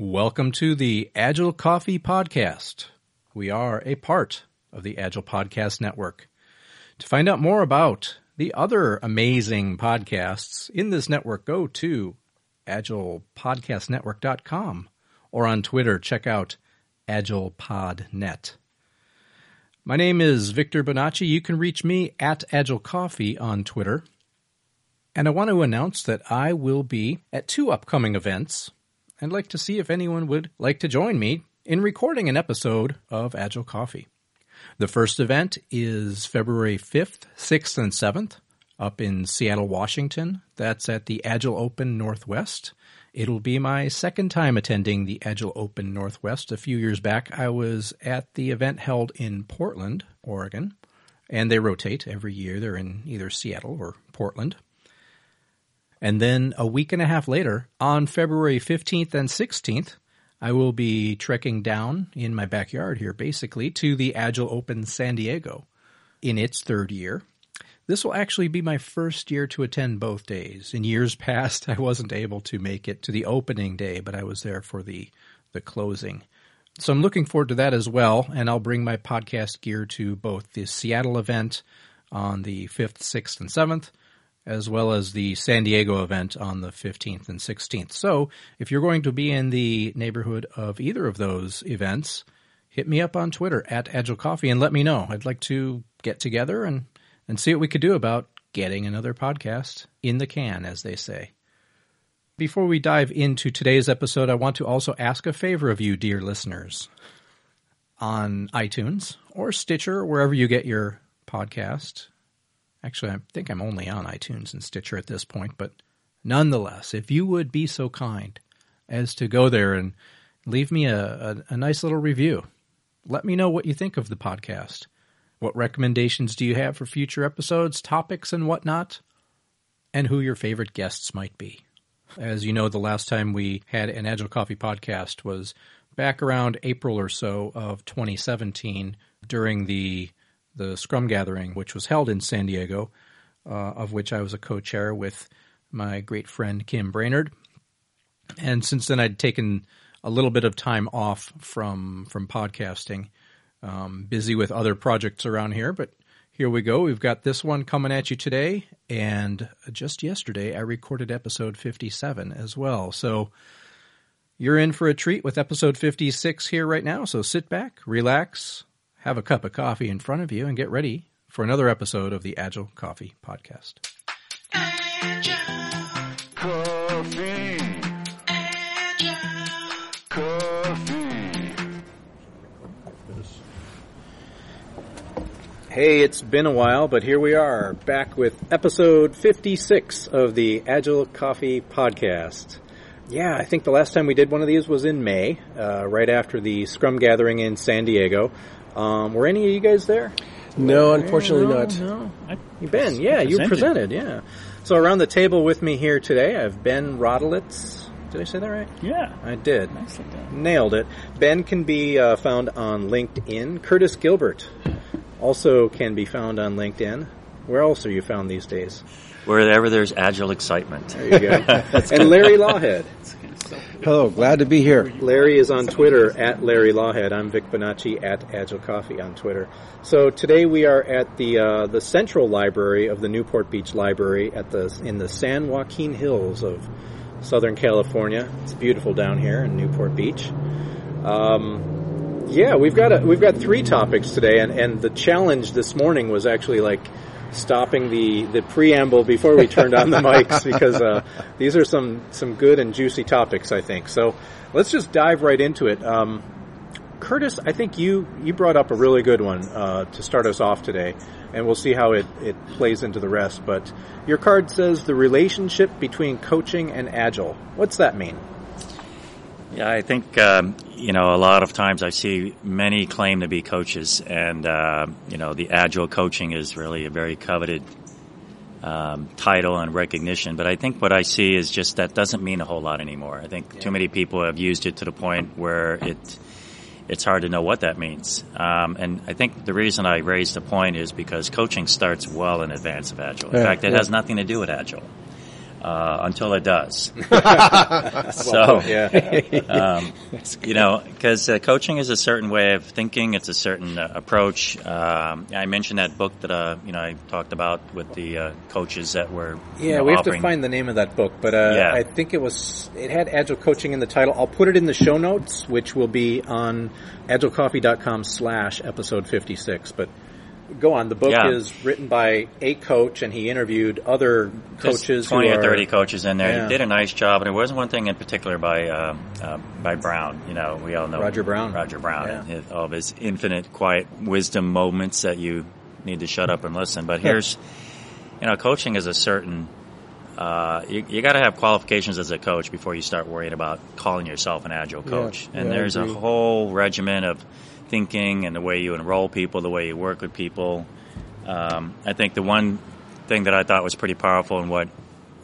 Welcome to the Agile Coffee Podcast. We are a part of the Agile Podcast Network. To find out more about the other amazing podcasts in this network, go to agilepodcastnetwork.com or on Twitter, check out AgilePodNet. My name is Victor Bonacci. You can reach me at Agile Coffee on Twitter. And I want to announce that I will be at two upcoming events. I'd like to see if anyone would like to join me in recording an episode of Agile Coffee. The first event is February 5th, 6th, and 7th up in Seattle, Washington. That's at the Agile Open Northwest. It'll be my second time attending the Agile Open Northwest. A few years back, I was at the event held in Portland, Oregon, and they rotate every year. They're in either Seattle or Portland. And then a week and a half later, on February 15th and 16th, I will be trekking down in my backyard here, basically, to the Agile Open San Diego in its third year. This will actually be my first year to attend both days. In years past, I wasn't able to make it to the opening day, but I was there for the, the closing. So I'm looking forward to that as well, and I'll bring my podcast gear to both the Seattle event on the 5th, 6th, and 7th, as well as the San Diego event on the 15th and 16th. So if you're going to be in the neighborhood of either of those events, hit me up on Twitter at Agile Coffee and let me know. I'd like to get together and and see what we could do about getting another podcast in the can, as they say. Before we dive into today's episode, I want to also ask a favor of you, dear listeners. On iTunes or Stitcher, wherever you get your podcast. Actually, I think I'm only on iTunes and Stitcher at this point, but nonetheless, if you would be so kind as to go there and leave me a, a, a nice little review, let me know what you think of the podcast. What recommendations do you have for future episodes, topics, and whatnot? And who your favorite guests might be. As you know, the last time we had an Agile Coffee podcast was back around April or so of 2017 during the the Scrum Gathering, which was held in San Diego, uh, of which I was a co-chair with my great friend Kim Brainerd. And since then, I'd taken a little bit of time off from from podcasting, um, busy with other projects around here, but here we go. We've got this one coming at you today, and just yesterday I recorded episode 57 as well. So you're in for a treat with episode 56 here right now. So sit back, relax, have a cup of coffee in front of you, and get ready for another episode of the Agile Coffee Podcast. Agile Coffee. Agile Coffee. Hey, it's been a while, but here we are, back with episode 56 of the Agile Coffee Podcast. Yeah, I think the last time we did one of these was in May, uh, right after the Scrum Gathering in San Diego. Um, were any of you guys there? No, unfortunately no, not. No, You've been, yeah, you presented, yeah. So around the table with me here today, I have Ben Rodilitz. Did I say that right? Yeah. I did. Nicely done. Nailed it. Ben can be uh, found on LinkedIn. Curtis Gilbert also can be found on LinkedIn. Where else are you found these days? Wherever there's agile excitement. There you go. and Larry Lawhead. Hello, glad to be here. Larry is on Twitter at Larry Lawhead. I'm Vic Bonacci at Agile Coffee on Twitter. So today we are at the uh, the Central Library of the Newport Beach Library at the in the San Joaquin Hills of Southern California. It's beautiful down here in Newport Beach. Um, yeah, we've got a, we've got three topics today, and, and the challenge this morning was actually like stopping the, the preamble before we turned on the mics because uh, these are some some good and juicy topics, I think. So let's just dive right into it. Um, Curtis, I think you you brought up a really good one uh, to start us off today, and we'll see how it, it plays into the rest. But your card says the relationship between coaching and agile. What's that mean? Yeah, I think um, you know a lot of times I see many claim to be coaches, and uh, you know the agile coaching is really a very coveted um, title and recognition. But I think what I see is just that doesn't mean a whole lot anymore. I think too many people have used it to the point where it it's hard to know what that means. Um, and I think the reason I raised the point is because coaching starts well in advance of agile. In Yeah, fact, it yeah. has nothing to do with agile. Uh, until it does. so, yeah. um, you know, because uh, coaching is a certain way of thinking, it's a certain uh, approach. Um, I mentioned that book that uh, you know I talked about with the uh, coaches that were. Yeah, you know, we have offering. to find the name of that book, but uh, Yeah. I think it was it had agile coaching in the title. I'll put it in the show notes, which will be on agilecoffee.com slash episode fifty six. But go on. The book Yeah. is written by a coach, and he interviewed other coaches. who twenty or are- thirty coaches in there. Yeah. He did a nice job, and there wasn't one thing in particular by uh, uh, by Brown. You know, we all know Roger Brown. Roger Brown, Yeah. and his, all of his infinite quiet wisdom moments that you need to shut up and listen. But here's, you know, coaching is a certain. Uh, you, you got to have qualifications as a coach before you start worrying about calling yourself an agile coach. and there's a whole regimen of thinking and the way you enroll people, the way you work with people. Um, I think the one thing that I thought was pretty powerful in what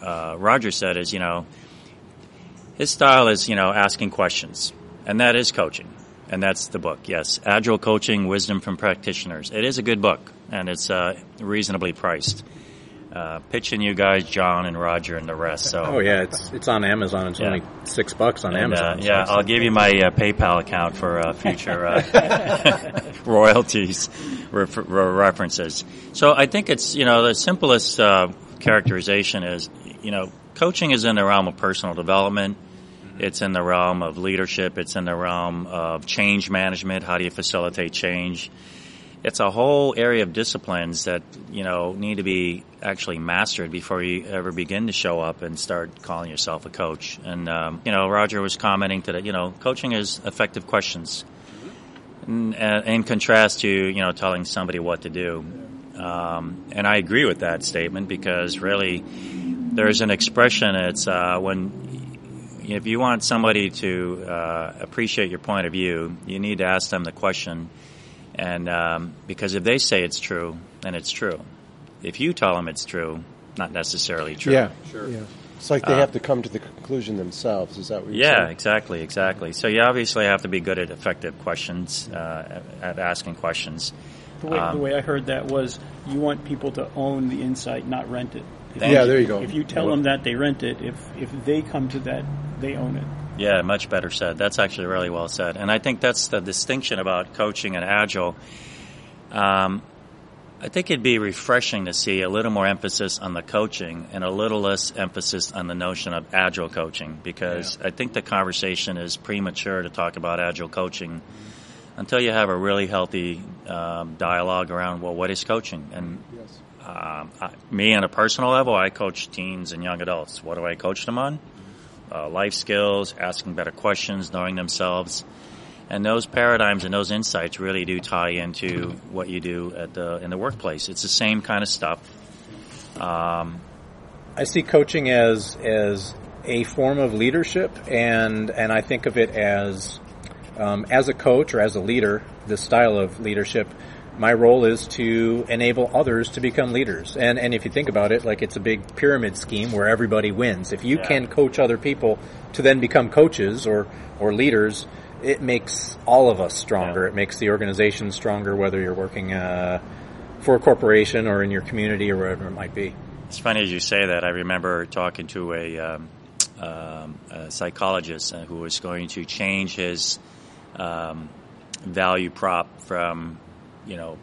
uh, Roger said is, you know, his style is, you know, asking questions, and that is coaching, and that's the book. Yes, Agile Coaching: Wisdom from Practitioners. It is a good book, and it's uh, reasonably priced. Uh, pitching you guys, John and Roger and the rest. So, Oh yeah, it's it's on Amazon. It's Yeah. only six bucks on and, uh, Amazon. so yeah, I'll give you my uh, PayPal account for uh, future uh, royalties ref- re- references. So I think it's you know the simplest uh, characterization is you know coaching is in the realm of personal development. It's in the realm of leadership. It's in the realm of change management. How do you facilitate change? It's a whole area of disciplines that you know need to be actually mastered before you ever begin to show up and start calling yourself a coach. And um, you know, Roger was commenting that you know, coaching is effective questions, in, in contrast to you know telling somebody what to do. Um, and I agree with that statement because really, there's an expression. It's uh, when if you want somebody to uh, appreciate your point of view, you need to ask them the question. And um, because if they say it's true, then it's true. If you tell them it's true, not necessarily true. Yeah, sure. Yeah. It's like they Uh, have to come to the conclusion themselves. Is that what you're Yeah, saying? exactly, exactly. So you obviously have to be good at effective questions, uh, at at asking questions. The way, Um, the way I heard that was you want people to own the insight, not rent it. If Yeah, you. there you go. If you tell them that they rent it, if if they come to that, they own it. Yeah, much better said. That's actually really well said. And I think that's the distinction about coaching and agile. Um, I think it'd be refreshing to see a little more emphasis on the coaching and a little less emphasis on the notion of agile coaching because I think the conversation is premature to talk about agile coaching until you have a really healthy um, dialogue around, well, what is coaching? And Yes. um, I, me, on a personal level, I coach teens and young adults. What do I coach them on? Uh, life skills, asking better questions, knowing themselves, and those paradigms and those insights really do tie into what you do at the in the workplace. It's the same kind of stuff. Um, I see coaching as as a form of leadership, and and I think of it as um, as a coach or as a leader, this style of leadership. My role is to enable others to become leaders, and and if you think about it, like it's a big pyramid scheme where everybody wins. If you Yeah. can coach other people to then become coaches or or leaders, it makes all of us stronger. Yeah. It makes the organization stronger, whether you're working uh, for a corporation or in your community or wherever it might be. It's funny as you say that. I remember talking to a, um, um, a psychologist uh, who was going to change his um, value prop from, you know,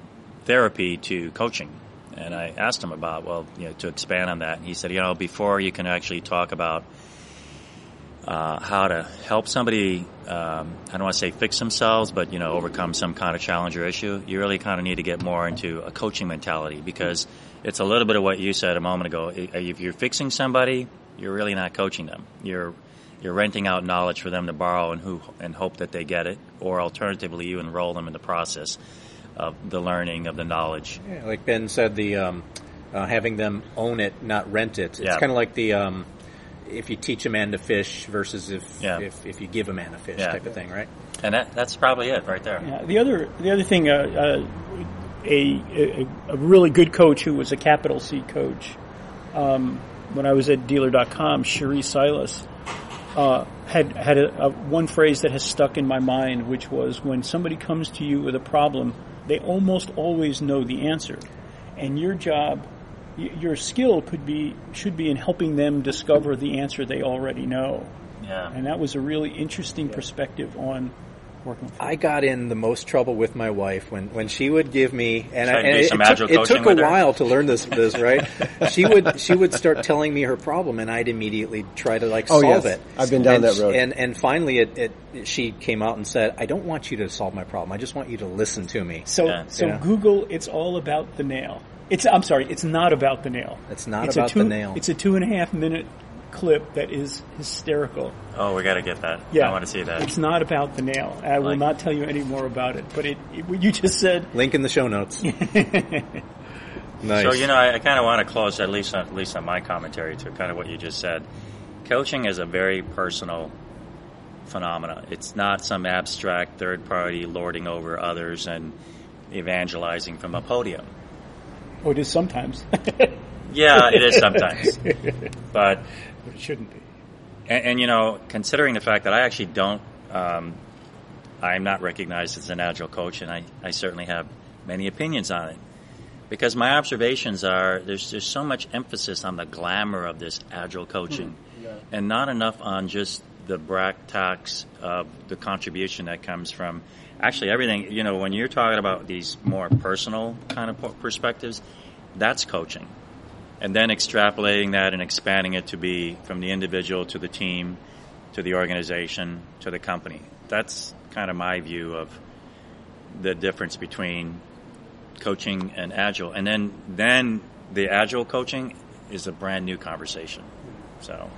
therapy to coaching. And I asked him about, well, you know, to expand on that. And he said, you know, before you can actually talk about uh, how to help somebody, um, I don't want to say fix themselves, but, you know, overcome some kind of challenge or issue, you really kind of need to get more into a coaching mentality because it's a little bit of what you said a moment ago. If you're fixing somebody, you're really not coaching them. You're you're renting out knowledge for them to borrow and who and hope that they get it, or alternatively, you enroll them in the process of the learning of the knowledge. Yeah, like Ben said, the um, uh, having them own it, not rent it. It's Yeah. kind of like the um, if you teach a man to fish versus if Yeah. if, if you give a man a fish Yeah. type of thing, right? And that, that's probably it right there. Yeah. The other the other thing, uh, uh, a, a a really good coach who was a capital C coach. Um, when I was at Dealer.com, Cherie Silas uh, had had a, a, one phrase that has stuck in my mind, which was when somebody comes to you with a problem, they almost always know the answer, and your job y- your skill could be should be in helping them discover the answer they already know. Yeah. And that was a really interesting perspective on working. With I got in the most trouble with my wife when, when she would give me and, I, and it, some it took, it took a while to learn this this right. she would she would start telling me her problem and I'd immediately try to like Oh, solve yes. it. I've been down and that sh- road. And and finally it, it she came out and said, "I don't want you to solve my problem. I just want you to listen to me." So Yeah. so Yeah. Google, it's all about the nail. It's I'm sorry, it's not about the nail. It's not It's about a two, the nail. It's a two and a half minute clip that is hysterical. Oh, we got to get that. Yeah, I want to see that. It's not about the nail. I will not tell you any more about it. But it, it what you just said. Link in the show notes. nice. So you know, I, I kind of want to close at least on, at least on my commentary to kind of what you just said. Coaching is a very personal phenomena. It's not some abstract third party lording over others and evangelizing from a podium. Oh, it is sometimes, Yeah, it is sometimes, but but it shouldn't be. And, and you know, considering the fact that I actually don't, um, I'm not recognized as an agile coach, and I, I certainly have many opinions on it. Because my observations are there's there's so much emphasis on the glamour of this agile coaching, and not enough on just the brack tacks of the contribution that comes from actually everything. You know, when you're talking about these more personal kind of perspectives, that's coaching and then extrapolating that and expanding it to be from the individual to the team to the organization to the company. That's kind of my view of the difference between coaching and agile. And then then the agile coaching is a brand new conversation. So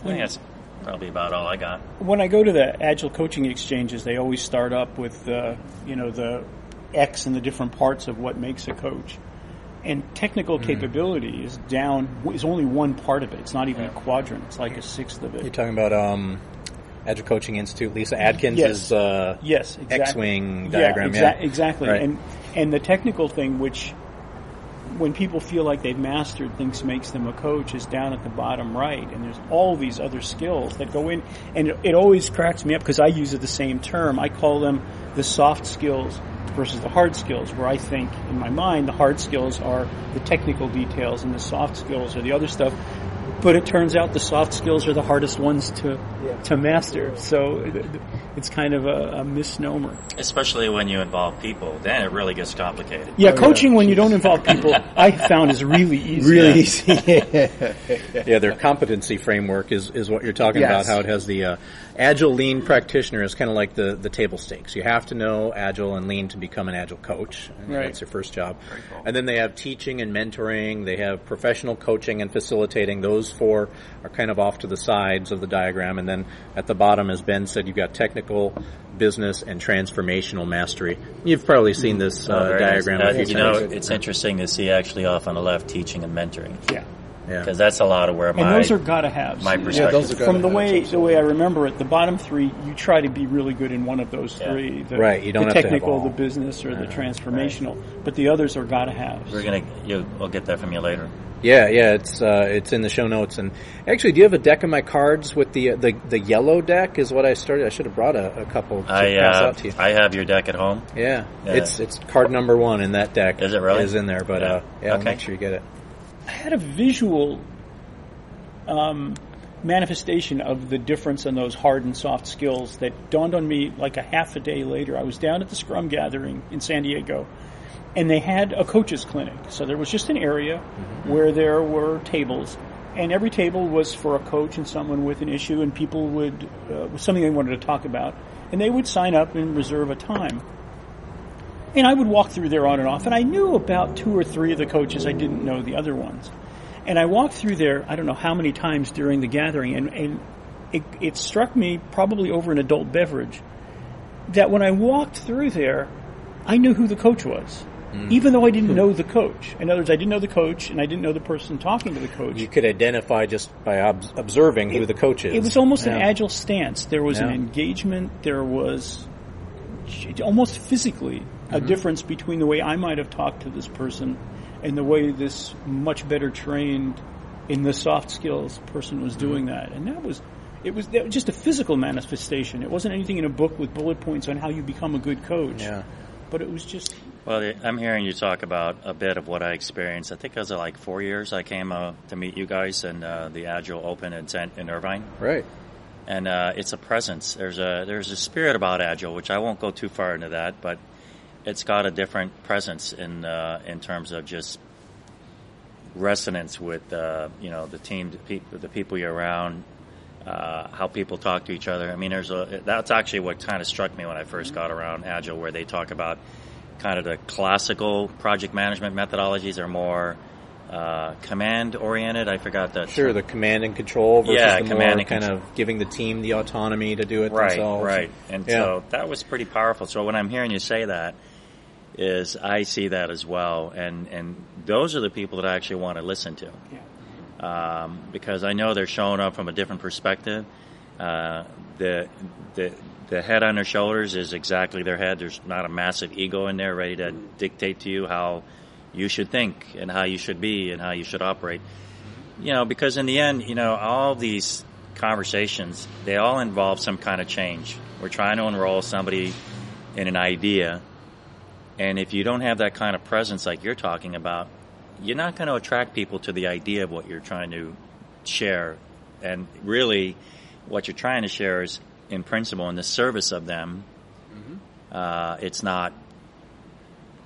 I think that's probably about all I got. When I go to the agile coaching exchanges, they always start up with the you know the X and the different parts of what makes a coach. And technical Hmm. capability is down is only one part of it. It's not even a quadrant. It's like a sixth of it. You're talking about um, Agile Coaching Institute. Lyssa Adkins Yes. is uh, Yes, exactly. X-wing Yeah, diagram. exa- Yeah, exactly. Right. And and the technical thing, which when people feel like they've mastered things makes them a coach, is down at the bottom right. And there's all these other skills that go in, and it, it always cracks me up because I use it the same term. I call them the soft skills versus the hard skills, where I think in my mind the hard skills are the technical details and the soft skills are the other stuff. But it turns out the soft skills are the hardest ones to to master. So it's kind of a, a misnomer. Especially when you involve people, then it really gets complicated. Yeah, coaching when you don't involve people, I found is really easy. really easy. yeah, their competency framework is, is what you're talking Yes. about. How it has the uh, agile lean practitioner is kind of like the, the table stakes. You have to know agile and lean to become an agile coach. Right. That's your first job. And then they have teaching and mentoring. They have professional coaching and facilitating. Those four are kind of off to the sides of the diagram. And then at the bottom, as Ben said, you've got technical, business, and transformational mastery. You've probably seen this uh, Oh, very nice. diagram. Uh, a few you know, it's interesting to see actually off on the left teaching and mentoring Yeah, yeah. because that's a lot of where and my those are gotta have. my Yeah, perspective. those are. From the way the way I remember it, the bottom three, you try to be really good in one of those Yeah. three. The, Right, you don't the have to have technical, all. the business, or the transformational. But the others are gotta have. We're gonna you, we'll get that from you later. Yeah, yeah, it's uh, it's in the show notes. And actually, do you have a deck of my cards with the the the yellow deck? Is what I started. I should have brought a, a couple to I pass uh, out to you. I have your deck at home. yeah. Yeah. it's it's card number one in that deck. Is it really? Is in there, but Yeah. uh, yeah, I'll make sure you get it. I had a visual um, manifestation of the difference in those hard and soft skills that dawned on me like a half a day later. I was down at the Scrum gathering in San Diego, and they had a coaches clinic. So there was just an area where there were tables, and every table was for a coach and someone with an issue, and people would uh, something they wanted to talk about, and they would sign up and reserve a time. And I would walk through there on and off, and I knew about two or three of the coaches. I didn't know the other ones. And I walked through there, I don't know how many times during the gathering, and, and it, it struck me, probably over an adult beverage, that when I walked through there, I knew who the coach was. Mm. Even though I didn't know the coach. In other words, I didn't know the coach, and I didn't know the person talking to the coach. You could identify just by ob- observing who the coach is. It was almost an agile stance. There was an engagement. There was almost physically a Mm-hmm. difference between the way I might have talked to this person and the way this much better trained in the soft skills person was Mm-hmm. doing that. And that was it was, that was just a physical manifestation. It wasn't anything in a book with bullet points on how you become a good coach. Yeah. But it was just Well, I'm hearing you talk about a bit of what I experienced. I think it was uh, like four years I came uh, to meet you guys in uh, the Agile Open in, in Irvine. Right. And uh, it's a presence. There's a there's a spirit about Agile, which I won't go too far into that, but it's got a different presence in uh, in terms of just resonance with uh, you know the team, the people, the people you're around, uh, how people talk to each other. I mean, there's a that's actually what kind of struck me when I first got around Agile, where they talk about kind of the classical project management methodologies are more uh, command oriented. I forgot that. Sure, term. the command and control versus Yeah, the command more and kind control. of giving the team the autonomy to do it right, themselves. right, and Yeah. so that was pretty powerful. So when I'm hearing you say that, is I see that as well, and and those are the people that I actually want to listen to. um, because I know they're showing up from a different perspective. Uh, the the the head on their shoulders is exactly their head. There's not a massive ego in there ready to dictate to you how you should think and how you should be and how you should operate. You know, because in the end, you know, all these conversations they all involve some kind of change. We're trying to enroll somebody in an idea, and if you don't have that kind of presence like you're talking about, you're not going to attract people to the idea of what you're trying to share. And really, what you're trying to share is, in principle, in the service of them. Uh, it's not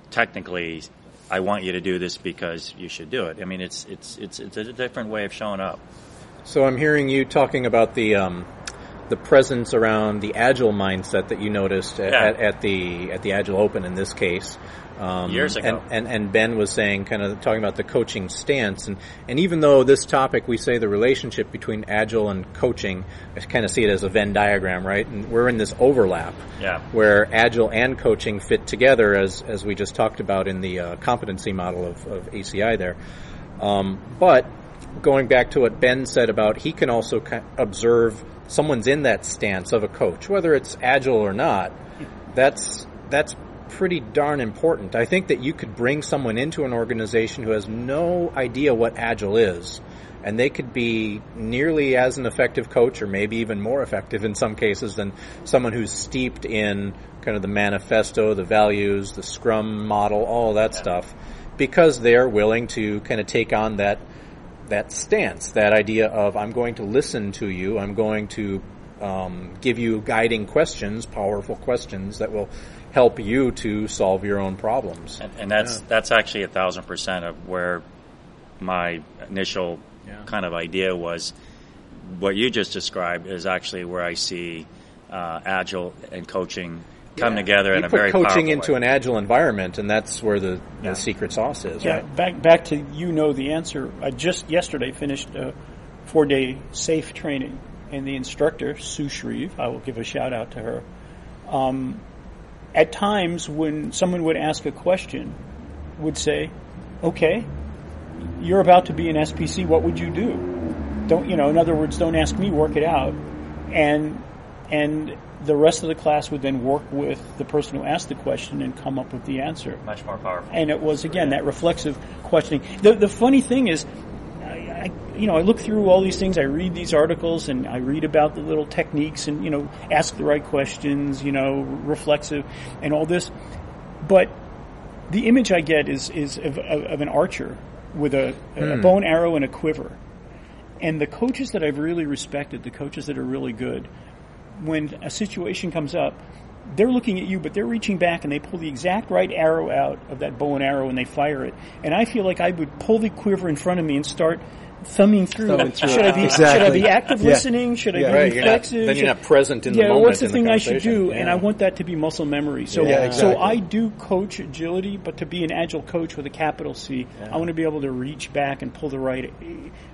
technically, I want you to do this because you should do it. I mean, it's it's it's it's a different way of showing up. So I'm hearing you talking about the um, the presence around the agile mindset that you noticed at, Yeah. at, at the at the Agile Open in this case. Um, Years ago. and, and and Ben was saying, kind of talking about the coaching stance, and and even though this topic we say the relationship between agile and coaching, I kind of see it as a Venn diagram, right? And we're in this overlap Yeah. where agile and coaching fit together, as as we just talked about in the uh, competency model of, of ACI there. Um, but going back to what Ben said about he can also observe someone's in that stance of a coach, whether it's agile or not. That's that's pretty darn important. I think that you could bring someone into an organization who has no idea what agile is. And they could be nearly as an effective coach, or maybe even more effective in some cases, than someone who's steeped in kind of the manifesto, the values, the Scrum model, all that stuff, because they're willing to kind of take on that that stance, that idea of I'm going to listen to you, I'm going to um, give you guiding questions, powerful questions that will help you to solve your own problems. And, and that's that's actually a thousand percent of where my initial Yeah. kind of idea was. What you just described is actually where I see uh, agile and coaching come Yeah. together you in a put very coaching into way. an agile environment, and that's where the, Yeah. the secret sauce is, Yeah, right? back back to you know the answer. I just yesterday finished a four day SAFe training, and the instructor Sue Shreve, I will give a shout out to her. Um, at times, when someone would ask a question, would say, "Okay, you're about to be an SPC. What would you do?" Don't you know? In other words, don't ask me. Work it out, and and the rest of the class would then work with the person who asked the question and come up with the answer. Much more powerful. and it was again that reflexive questioning. The the funny thing is, I, I you know I look through all these things, I read these articles, and I read about the little techniques, and you know ask the right questions, you know reflexive, and all this, but the image I get is is of, of, of an archer with a, a hmm. bow and arrow and a quiver, and the coaches that I've really respected, the coaches that are really good, when a situation comes up, they're looking at you, but they're reaching back and they pull the exact right arrow out of that bow and arrow and they fire it. And I feel like I would pull the quiver in front of me and start thumbing through. Thumbing through Should. I be should I be active Yeah. listening? Should I be Right, you're not, reflexive? then you're not present in yeah, the moment. what's the in thing I should conversation. do? And I want that to be muscle memory. So, Yeah, so. I do coach agility, but to be an agile coach with a capital C, I want to be able to reach back and pull the right,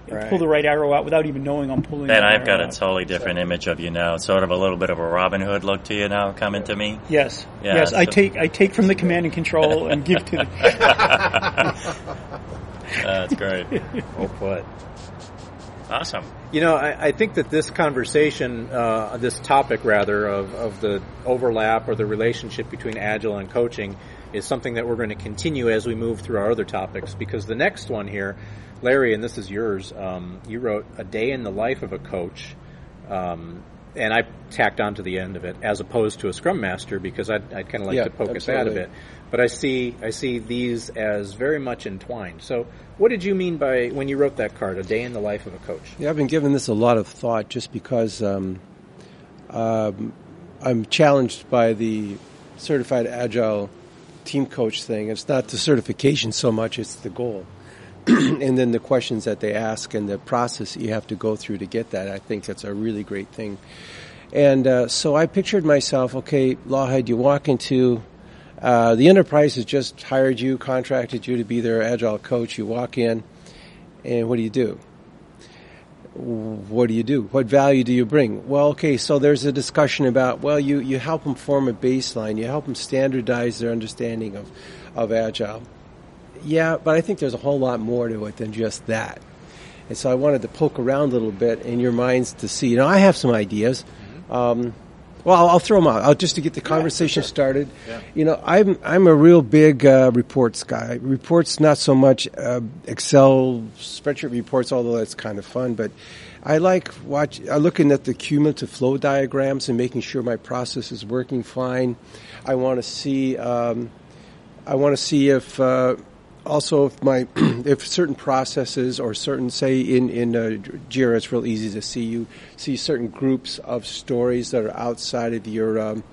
Right. pull the right arrow out without even knowing I'm pulling. Ben, that I've got a out. totally different image of you now. Sort of a little bit of a Robin Hood look to you now coming to me. Yes, Yeah, yes. I take I take from the command and control and give to the. That's great. Well put. awesome. You know, I, I think that this conversation, uh, this topic rather, of, of the overlap or the relationship between agile and coaching is something that we're going to continue as we move through our other topics because the next one here, Larry, and this is yours, um, you wrote A Day in the Life of a Coach. Um, and I tacked on to the end of it as opposed to a Scrum Master because I'd, I'd kind of like Yeah, to poke at that a absolutely. bit. But I see I see these as very much entwined. So, what did you mean by when you wrote that card, a day in the life of a coach? Yeah, I've been giving this a lot of thought just because um, um, I'm challenged by the certified agile team coach thing. It's not the certification so much; it's the goal, and then the questions that they ask and the process you have to go through to get that. I think that's a really great thing. And uh, so I pictured myself, okay, Lawhead, you walk into uh, the enterprise has just hired you, contracted you to be their agile coach. You walk in, and what do you do? what do you do? What value do you bring? Well, okay, so there's a discussion about, well, you, you help them form a baseline. You help them standardize their understanding of, of Agile. Yeah, but I think there's a whole lot more to it than just that. And so I wanted to poke around a little bit in your minds to see, you know, I have some ideas. Um, well, I'll, I'll throw them out. I'll, just to get the conversation started. You know, I'm I'm a real big uh, reports guy. Reports, not so much uh, Excel spreadsheet reports, although that's kind of fun. But I like watch uh, looking at the cumulative flow diagrams and making sure my process is working fine. I want to see. Um, I want to see if uh, also if my if certain processes or certain say in in uh, Jira, it's real easy to see you see certain groups of stories that are outside of your um,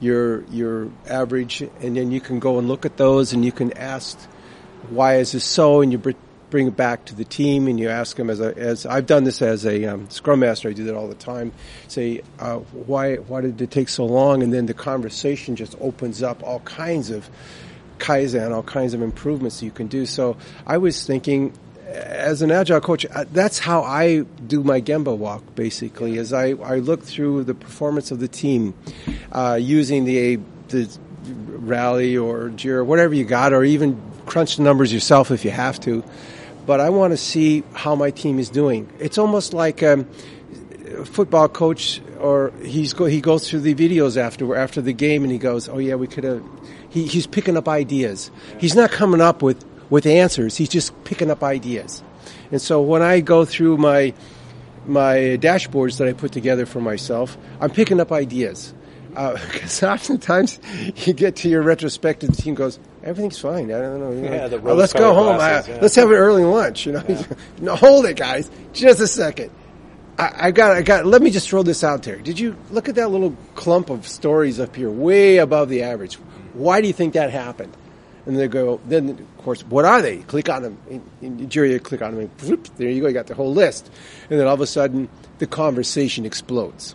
your your average, and then you can go and look at those, and you can ask why is this so, and you br- bring it back to the team, and you ask them as a as I've done this as a um, Scrum Master, I do that all the time. Say uh, why why did it take so long, and then the conversation just opens up all kinds of Kaizen, all kinds of improvements you can do. So I was thinking, as an agile coach, uh, that's how I do my Gemba walk. Basically, is I, I look through the performance of the team uh, using the a the Rally or Jira, whatever you got, or even crunch the numbers yourself if you have to. But I want to see how my team is doing. It's almost like. Um, a football coach or he's go, he goes through the videos after after the game and he goes, "Oh yeah, we could have." He, he's picking up ideas. He's not coming up with with answers. He's just picking up ideas. And so when I go through my my dashboards that I put together for myself, I'm picking up ideas. Because oftentimes you get to your retrospective, the team goes, everything's fine. I don't know. Yeah, the Uh, let's go home. glasses, Uh, yeah. Let's have an early lunch. You know, no, hold it, guys. Just a second. I, I got, I got. Let me just throw this out there. Did you look at that little clump of stories up here, way above the average? Why do you think that happened? And they go. Then, of course, what are they? Click on them. In, in Jira, click on them, and whoop, there you go. You got the whole list. And then all of a sudden, the conversation explodes.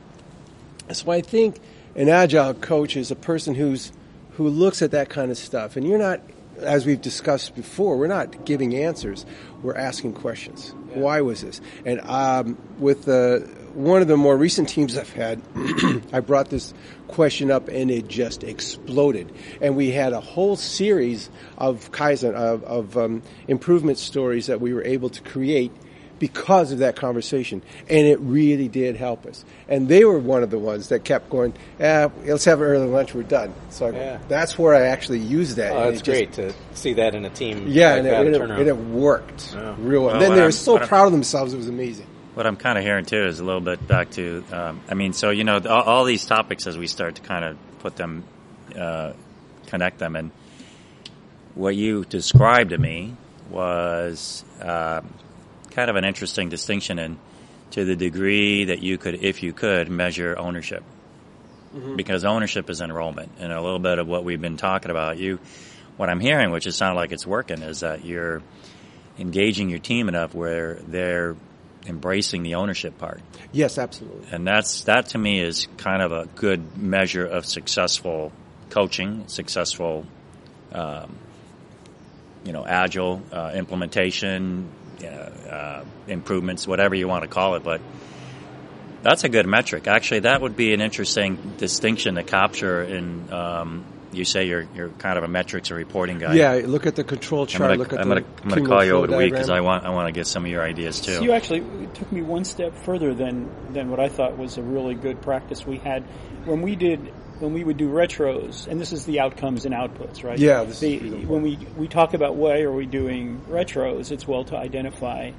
So I think an agile coach is a person who's who looks at that kind of stuff. And you're not, as we've discussed before, we're not giving answers. We're asking questions. Why was this? And um, with uh, one of the more recent teams I've had, I brought this question up and it just exploded. And we had a whole series of Kaizen, of, of um, improvement stories that we were able to create because of that conversation. And it really did help us. And they were one of the ones that kept going, eh, let's have an early lunch, we're done. So I Yeah. that's where I actually used that. Oh, and that's it just- great to see that in a team. Yeah, like and, it, and, it, and it worked Yeah. real well. Well, then they were I'm- so proud of themselves, it was amazing. What I'm kind of hearing too is a little bit back to, um, I mean, so you know, all, all these topics as we start to kind of put them, uh, connect them, and what you described to me was um, kind of an interesting distinction in to the degree that you could, if you could, measure ownership, because ownership is enrollment, and a little bit of what we've been talking about. You, what I'm hearing, which is sound like it's working, is that you're engaging your team enough where they're embracing the ownership part. Yes, absolutely. And that's that to me is kind of a good measure of successful coaching, successful, um, you know, agile uh, implementation, uh, uh, improvements, whatever you want to call it. But that's a good metric. Actually, that would be an interesting distinction to capture. In um, you say you're you're kind of a metrics or reporting guy. Yeah, look at the control I'm chart. gonna, look at I'm the gonna, I'm gonna call you cumulative over the flow week because I want I want to get some of your ideas too. So you actually took me one step further than than what I thought was a really good practice we had when we did when we would do retros, and this is the outcomes and outputs, right? Yeah, this The- really when we we talk about why are we doing retros, it's well to identify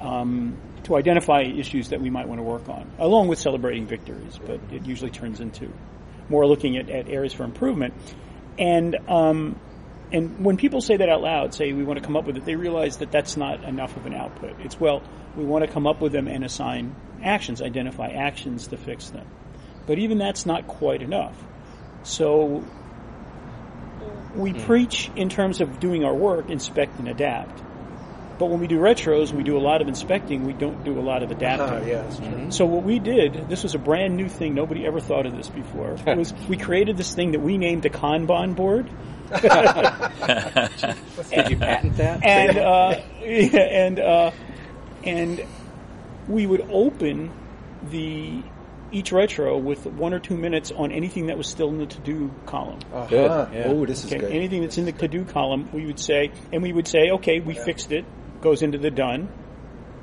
um, to identify issues that we might want to work on, along with celebrating victories. But it usually turns into more looking at, at areas for improvement. And um, and when people say that out loud, say we want to come up with it, they realize that that's not enough of an output. It's well, we want to come up with them and assign actions, identify actions to fix them. But even that's not quite enough. So we mm. preach in terms of doing our work, inspect and adapt. But when we do retros, we do a lot of inspecting. We don't do a lot of adapting. Uh, yes, mm-hmm. So what we did, this was a brand new thing. Nobody ever thought of this before. was we created this thing that we named a Kanban board. Did you patent that? And uh, and uh, and we would open the each retro with one or two minutes on anything that was still in the to do column. Uh-huh. Good. Yeah. Oh, this is okay. good. Anything that's in the to do column, we would say, and we would say, okay, we yeah. fixed it. Goes into the done.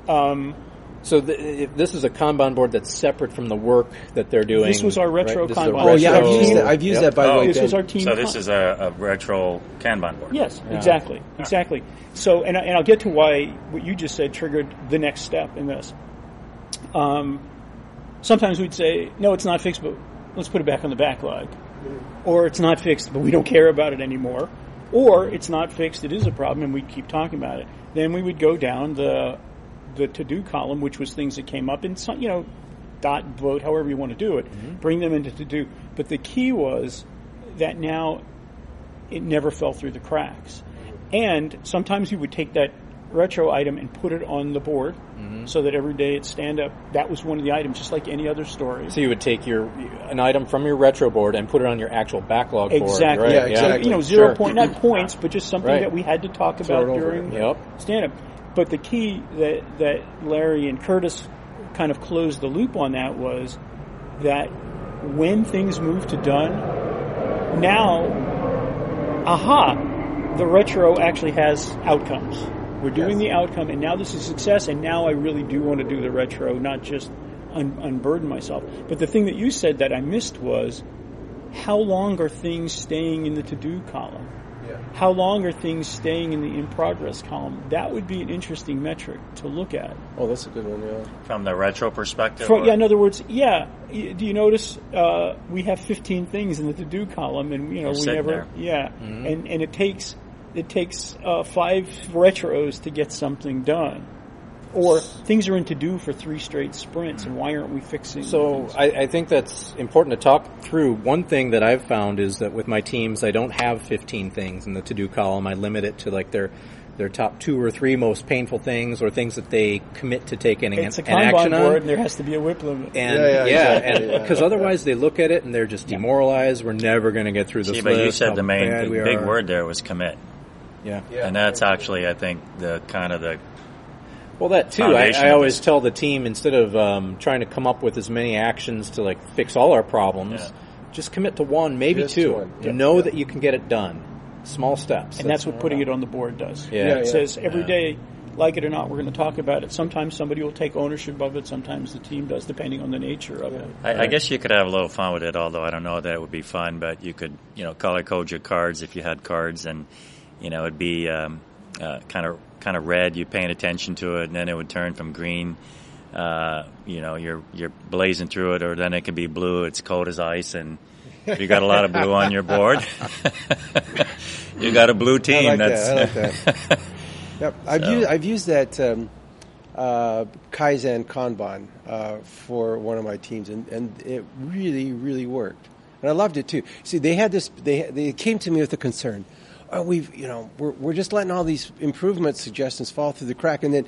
Um, so the, this is a Kanban board that's separate from the work that they're doing. This was our retro right? Kanban. Oh yeah, I've used that. I've used yep. that by the oh, way. This was our team. So this is a, a retro Kanban board. Yes, yeah. exactly, exactly. So and and I'll get to why what you just said triggered the next step in this. Um, sometimes we'd say, no, it's not fixed, but let's put it back on the backlog. Or it's not fixed, but we don't care about it anymore. Or it's not fixed, it is a problem, and we keep talking about it. Then we would go down the the to do column, which was things that came up and some, you know, dot vote, however you want to do it, mm-hmm. bring them into to do. But the key was that now it never fell through the cracks. And sometimes you would take that retro item and put it on the board mm-hmm. so that every day it stand up. That was one of the items, just like any other story. So you would take your an item from your retro board and put it on your actual backlog exactly. board. Right? Yeah, exactly. So, you know, zero sure. point, not points, but just something right. that we had to talk about during yep. stand up. But the key that, that Larry and Curtis kind of closed the loop on that was that when things move to done, now, aha, the retro actually has outcomes. We're doing yes. the outcome, and now this is success, and now I really do want to do the retro, not just un- unburden myself. But the thing that you said that I missed was how long are things staying in the to do column? How long are things staying in the in progress column? That would be an interesting metric to look at. Oh, that's a good one, yeah. From the retro perspective? From, yeah, in other words, yeah. Do you notice uh, we have 15 things in the to do column, and you know we never, there. yeah, mm-hmm. and and it takes it takes uh, five retros to get something done or things are in to do for three straight sprints, and why aren't we fixing? So I, I, think that's important to talk through. One thing that I've found is that with my teams, I don't have 15 things in the to do column. I limit it to like their their top two or three most painful things, or things that they commit to taking it's an, a an action board, on. And there has to be a WIP limit. And yeah, yeah, because yeah, otherwise they look at it and they're just demoralized. We're never going to get through this. See, but you said the main, the big word there was commit. Yeah. yeah. And that's actually, I think, the kind of the well, that too. I, I, always tell the team instead of um, trying to come up with as many actions to like fix all our problems, yeah. just commit to one, maybe just two. One. Yep. Know that you can get it done. Small steps, and that's, that's what putting it on the board does. Yeah, yeah it says every day, like it or not, we're going to talk about it. Sometimes somebody will take ownership of it. Sometimes the team does, depending on the nature of it. I, right. I, guess you could have a little fun with it, although I don't know that it would be fun. But you could, you know, color code your cards if you had cards, and you know, it'd be um, uh, kind of kind of red, you're paying attention to it, and then it would turn from green. Uh, you know, you're you're blazing through it, or then it could be blue. It's cold as ice, and if you got a lot of blue on your board, you got a blue team. I like that's that. I like that. yep, I've so. used I've used that um, uh, Kaizen Kanban uh, for one of my teams, and, and it really really worked, and I loved it too. See, they had this. They they came to me with a concern oh, we've, you know, we're, we're just letting all these improvement suggestions fall through the crack. And then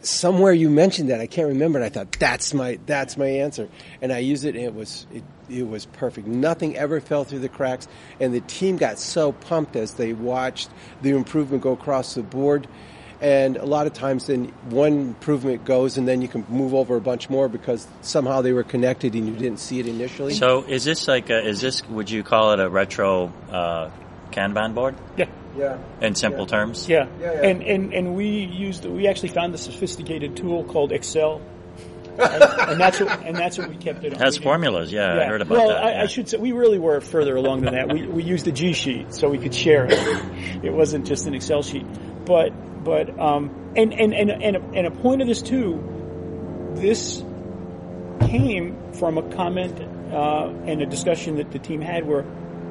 somewhere you mentioned that, I can't remember. And I thought, that's my, that's my answer. And I used it and it was, it, it was perfect. Nothing ever fell through the cracks. And the team got so pumped as they watched the improvement go across the board. And a lot of times then one improvement goes and then you can move over a bunch more because somehow they were connected and you didn't see it initially. So is this like, a, is this, would you call it a retro, uh, Kanban board? Yeah. Yeah. In simple yeah. terms? Yeah. Yeah, yeah. And, and, and we used, we actually found a sophisticated tool called Excel. and, and, that's what and that's what we kept it on. Has formulas, yeah, yeah, I heard about well, that. Well, yeah. I, should say we really were further along than that. We we used a G sheet so we could share it. It wasn't just an Excel sheet. but but um, and, and and and a, and a point of this too, this came from a comment uh, and a discussion that the team had where,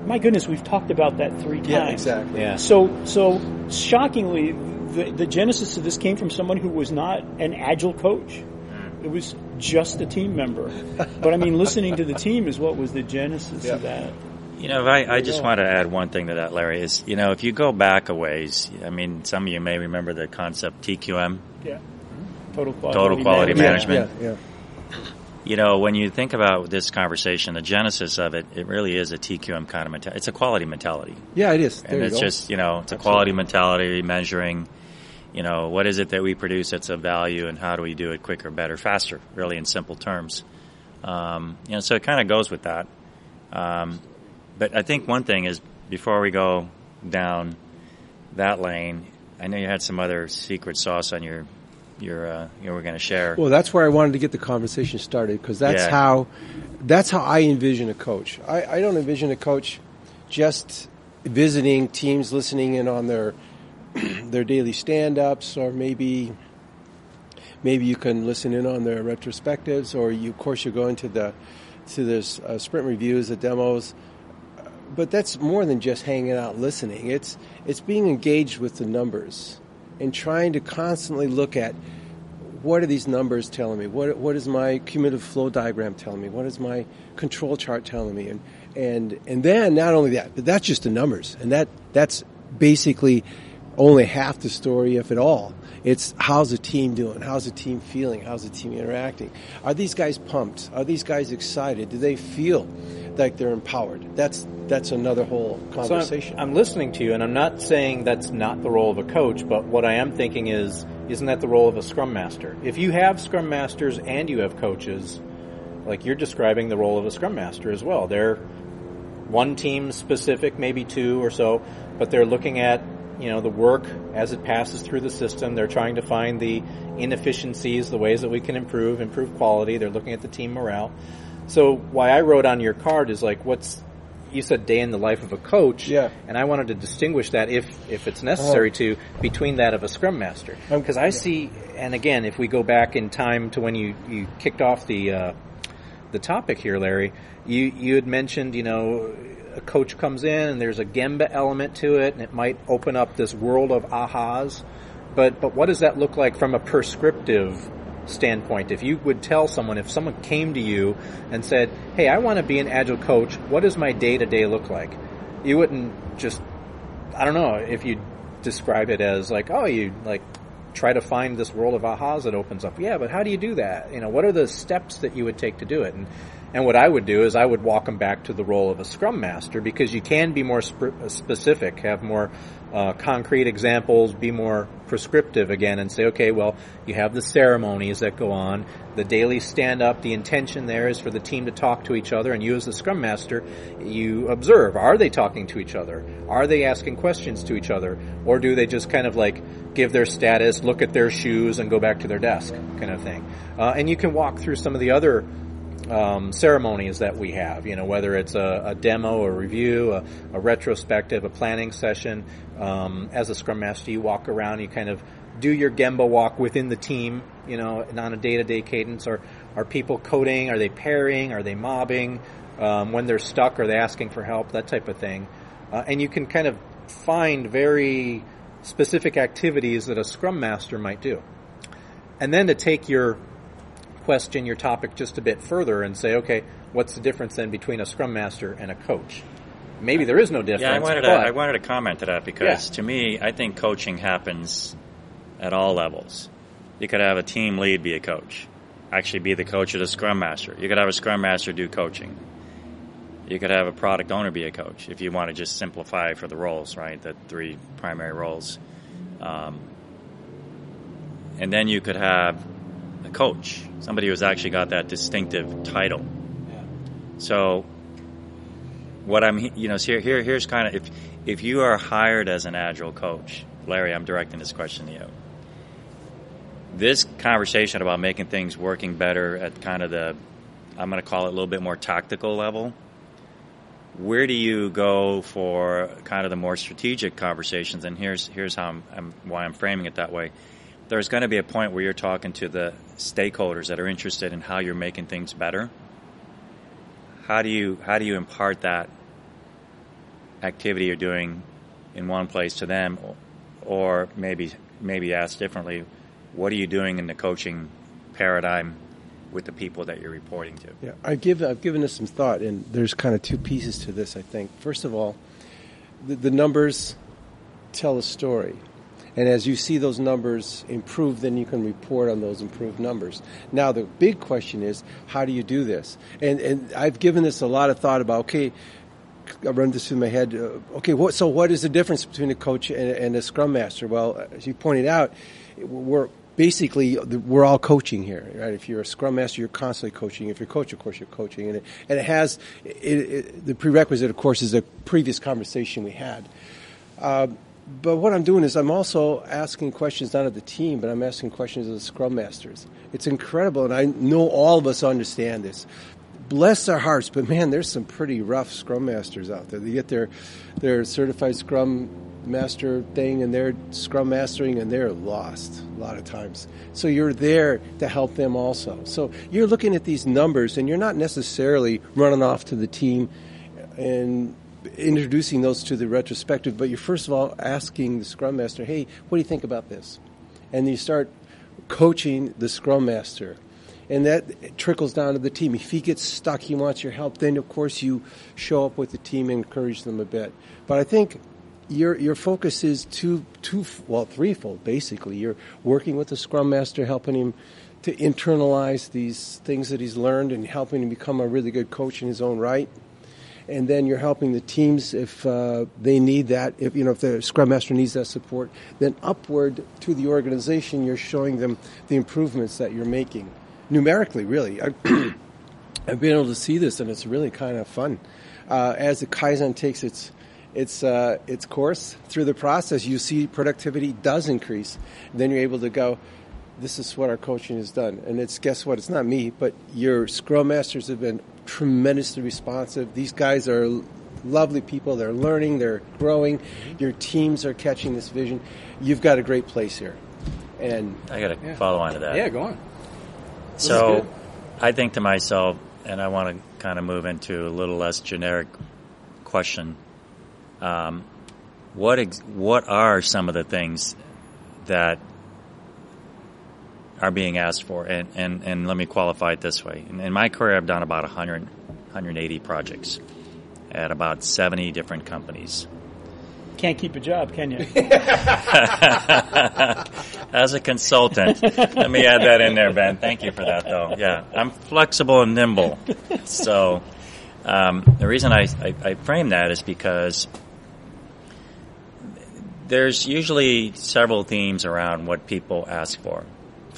my goodness, we've talked about that three times. Yeah, exactly. Yeah. So so shockingly, the the genesis of this came from someone who was not an agile coach. Hmm. It was just a team member. but I mean, listening to the team is what was the genesis Yeah. of that. You know, I, I just want to add one thing to that, Larry. Is you know, if you go back a ways, I mean, some of you may remember the concept TQM. Yeah. Total quality. Total quality management. management. Yeah, yeah. You know, when you think about this conversation, the genesis of it, it really is a TQM kind of mentality. It's a quality mentality. Yeah, it is. There and it's go. just you know it's a quality mentality measuring you know what is it that we produce that's of value and how do we do it quicker better faster really in simple terms um, you know so it kind of goes with that um, but i think one thing is before we go down that lane i know you had some other secret sauce on your your uh, you were going to share Well, that's where I wanted to get the conversation started because that's Yeah. how that's how I envision a coach. I, I don't envision a coach just visiting teams, listening in on their their daily stand-ups, or maybe maybe you can listen in on their retrospectives, or you, of course, you're going to the to this uh, sprint reviews, the demos. But that's more than just hanging out listening. It's it's being engaged with the numbers and trying to constantly look at what are these numbers telling me? What what is my cumulative flow diagram telling me? What is my control chart telling me? And and and then not only that, but that's just the numbers, and that that's basically only half the story, if at all. It's how's the team doing? How's the team feeling? How's the team interacting? Are these guys pumped? Are these guys excited? Do they feel like they're empowered? That's that's another whole So I'm- conversation. I'm, listening to you, and I'm not saying that's not the role of a coach, but what I am thinking is, isn't that the role of a scrum master? If you have scrum masters and you have coaches, like you're describing the role of a scrum master as well. They're one team specific, maybe two or so, but they're looking at you know the work as it passes through the system. They're trying to find the inefficiencies, the ways that we can improve, improve quality. They're looking at the team morale. So why I wrote on your card is like what's you said day in the life of a coach, Yeah. and I wanted to distinguish that if if it's necessary to between that of a scrum master because I see and again if we go back in time to when you you kicked off the uh, the topic here, Larry, you you had mentioned you know a coach comes in and there's a Gemba element to it and it might open up this world of ahas, but but what does that look like from a prescriptive standpoint? If you would tell someone, if someone came to you and said, "Hey, I want to be an agile coach. What does my day to day look like?" You wouldn't just I don't know if you describe it as like, oh, you like try to find this world of ahas that opens up. Yeah, but how do you do that? You know, what are the steps that you would take to do it? And and what I would do is I would walk them back to the role of a scrum master because you can be more sp- specific, have more uh, concrete examples, be more prescriptive again, and say, okay, well, you have the ceremonies that go on, the daily stand up. The intention there is for the team to talk to each other, and you as the scrum master, you observe: are they talking to each other? Are they asking questions to each other, or do they just kind of like give their status, look at their shoes, and go back to their desk, kind of thing? Uh, and you can walk through some of the other um, ceremonies that we have. You know, whether it's a, a demo, a review, a, a retrospective, a planning session. Um, as a scrum master, you walk around, you kind of do your Gemba walk within the team. You know, and on a day-to-day cadence. Are are people coding? Are they pairing? Are they mobbing? Um, when they're stuck, are they asking for help? That type of thing. Uh, and you can kind of find very specific activities that a scrum master might do. And then to take your question your topic just a bit further and say, okay, what's the difference then between a scrum master and a coach? Maybe there is no difference. Yeah, I wanted, to, I wanted to comment to that because Yeah. to me, I think coaching happens at all levels. You could have a team lead be a coach, actually be the coach of the scrum master. You could have a scrum master do coaching. You could have a product owner be a coach if you want to just simplify for the roles, right? The three primary roles. Um, and then you could have a coach, somebody who's actually got that distinctive title. So what I'm, you know, here, here, here's kind of if if you are hired as an agile coach, Larry, I'm directing this question to you. This conversation about making things working better at kind of the, I'm going to call it a little bit more tactical level, where do you go for kind of the more strategic conversations? And here's here's how I'm, I'm, why I'm framing it that way. There's going to be a point where you're talking to the stakeholders that are interested in how you're making things better. How do you how do you impart that activity you're doing in one place to them, or maybe maybe asked differently, what are you doing in the coaching paradigm with the people that you're reporting to? Yeah, I've given I've given this some thought, and there's kind of two pieces to this. I think first of all, the, the numbers tell a story. And as you see those numbers improve, then you can report on those improved numbers. Now, the big question is, how do you do this? And, and I've given this a lot of thought about, okay, I run this through my head. Uh, okay, what, so what is the difference between a coach and, and, a scrum master? Well, as you pointed out, we're basically we're all coaching here, right? If you're a scrum master, you're constantly coaching. If you're a coach, of course, you're coaching, and it, and it has it, it, the prerequisite, of course, is a previous conversation we had. Uh, but what I'm doing is I'm also asking questions not of the team, but I'm asking questions of the scrum masters. It's incredible, and I know all of us understand this. Bless our hearts, but man, there's some pretty rough scrum masters out there. They get their their certified scrum master thing and they're scrum mastering and they're lost a lot of times. So you're there to help them also. So you're looking at these numbers and you're not necessarily running off to the team and introducing those to the retrospective, but you're first of all asking the scrum master, hey, what do you think about this? And you start coaching the scrum master. And that trickles down to the team. If he gets stuck, he wants your help, then of course you show up with the team and encourage them a bit. But I think your your focus is two two well threefold basically. You're working with the scrum master, helping him to internalize these things that he's learned and helping him become a really good coach in his own right. And then you're helping the teams if uh, they need that. If you know if the scrum master needs that support, then upward to the organization, you're showing them the improvements that you're making numerically. Really, I've been able to see this, and it's really kind of fun. Uh, as the kaizen takes its its uh, its course through the process, you see productivity does increase. Then you're able to go. This is what our coaching has done, and it's guess what? It's not me, but your scrum masters have been tremendously responsive. These guys are lovely people. They're learning. They're growing. Your teams are catching this vision. You've got a great place here. And I got to Yeah. follow on to that. Yeah, go on. So. I think to myself, and I want to kind of move into a little less generic question. Um, what ex- what are some of the things that are being asked for? And, and, and let me qualify it this way. In, in my career, I've done about 100, 180 projects at about 70 different companies. Can't keep a job, can you? As a consultant, let me add that in there, Ben. Thank you for that, though. Yeah, I'm flexible and nimble. So, um, the reason I, I, I frame that is because there's usually several themes around what people ask for.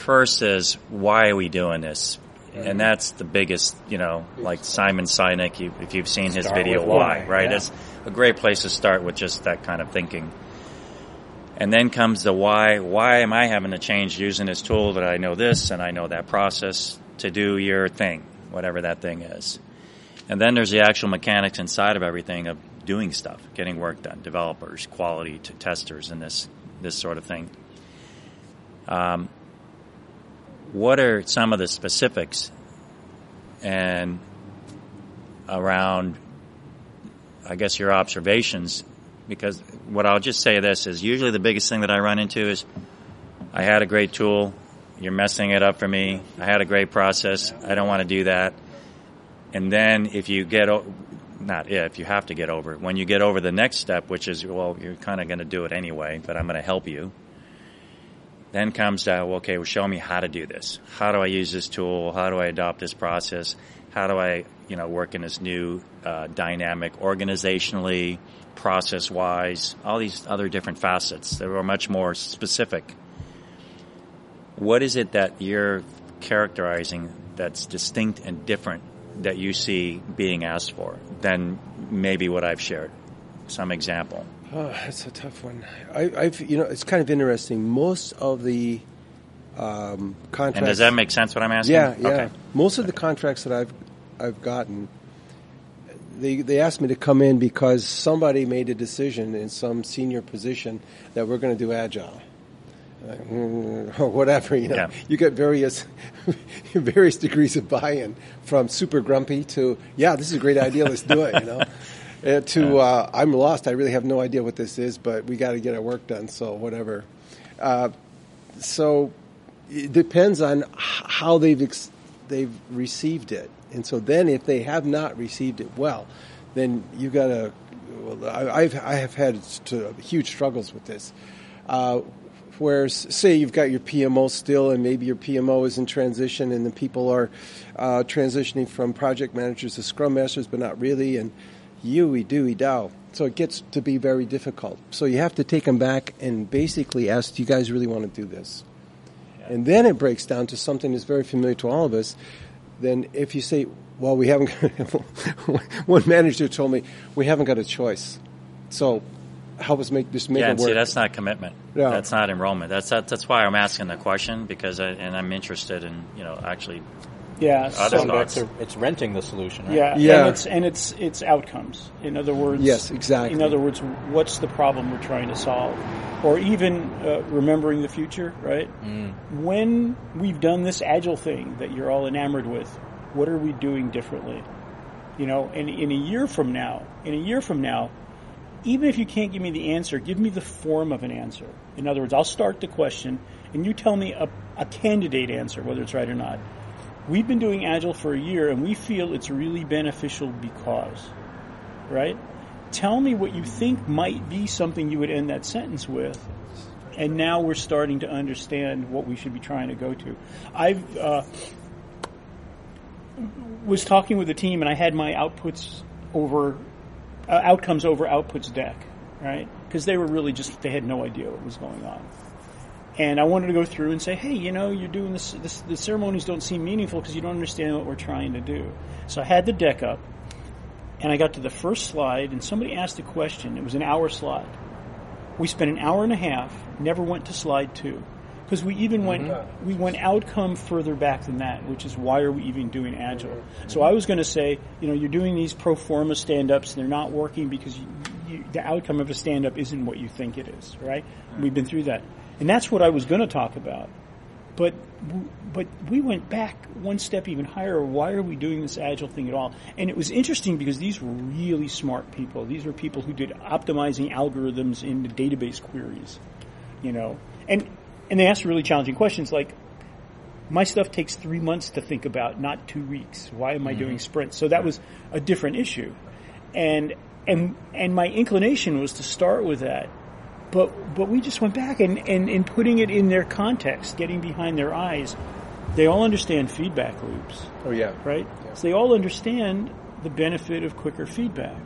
First is why are we doing this? And that's the biggest, you know, like Simon Sinek, you, if you've seen his video, why, why, right? yeah. It's a great place to start with just that kind of thinking. And then comes the why. Why am I having to change using this tool that I know this and I know that process to do your thing, whatever that thing is. And then there's the actual mechanics inside of everything of doing stuff, getting work done, developers, quality to testers, and this this sort of thing. Um, what are some of the specifics and around, I guess, your observations? Because what I'll just say this is usually the biggest thing that I run into is I had a great tool, you're messing it up for me. I had a great process, I don't want to do that. And then if you get, o- not if, you have to get over it. When you get over the next step, which is, well, you're kind of going to do it anyway, but I'm going to help you. Then comes to, okay, well, show me how to do this. How do I use this tool? How do I adopt this process? How do I, you know, work in this new uh, dynamic organizationally, process-wise, all these other different facets that are much more specific. What is it that you're characterizing that's distinct and different that you see being asked for than maybe what I've shared? Some example. Oh, that's a tough one. I, I've, you know, it's kind of interesting. Most of the um, contracts. And does that make sense what I'm asking? Yeah, yeah. Okay. Most of the contracts that I've I've gotten they they asked me to come in because somebody made a decision in some senior position that we're going to do agile. Uh, or whatever, you know, Yeah. you get various various degrees of buy-in from super grumpy to yeah, this is a great idea, let's do it, you know, uh, to uh, I'm lost, I really have no idea what this is, but we got to get our work done, so whatever. Uh, so it depends on how they've ex- they've received it, and so then if they have not received it well, then you got to. Well, I, I've I have had to, huge struggles with this. Uh, whereas, say you've got your PMO still, and maybe your PMO is in transition, and the people are uh, transitioning from project managers to Scrum masters, but not really, and Yui, dooey, dow. So it gets to be very difficult. So you have to take them back and basically ask, do you guys really want to do this? And then it breaks down to something that's very familiar to all of us. Then if you say, well, we haven't, one manager told me, we haven't got a choice. So help us make this make yeah, it work. see, that's not commitment. Yeah. That's not enrollment. That's that, that's why I'm asking the question because I, and I'm interested in you know actually Yeah. Other so- thoughts? It's, a, it's renting the solution, right? Yeah, Yeah. and it's and it's it's outcomes. In other words, Yes, exactly. In other words, what's the problem we're trying to solve, or even uh, remembering the future, right? When we've done this agile thing that you're all enamored with, what are we doing differently? You know, and in a year from now, in a year from now, even if you can't give me the answer, give me the form of an answer. In other words, I'll start the question, and you tell me a, a candidate answer, whether it's right or not. We've been doing Agile for a year, and we feel it's really beneficial because, right? Tell me what you think might be something you would end that sentence with, and now we're starting to understand what we should be trying to go to. I've uh, was talking with the team, and I had my outputs over uh, outcomes over outputs deck, right? Because they were really just they had no idea what was going on. And I wanted to go through and say, hey, you know, you're doing this, this the ceremonies don't seem meaningful because you don't understand what we're trying to do. So I had the deck up, and I got to the first slide, and somebody asked a question. It was an hour slide. We spent an hour and a half, never went to slide two. Because we even went, mm-hmm. we went outcome further back than that, which is why are we even doing agile? So I was going to say, you know, you're doing these pro forma stand-ups, and they're not working because you, you, the outcome of a stand-up isn't what you think it is, right? We've been through that, and that's what I was going to talk about. But but we went back one step even higher. Why are we doing this agile thing at all? And it was interesting because these were really smart people. These were people who did optimizing algorithms into database queries, you know, and and they asked really challenging questions like, my stuff takes three months to think about, not two weeks. Why am I doing mm-hmm. sprints? So that was a different issue, and and and my inclination was to start with that, but but we just went back and and, and putting it in their context, getting behind their eyes. They all understand feedback loops oh yeah, right? So they all understand the benefit of quicker feedback.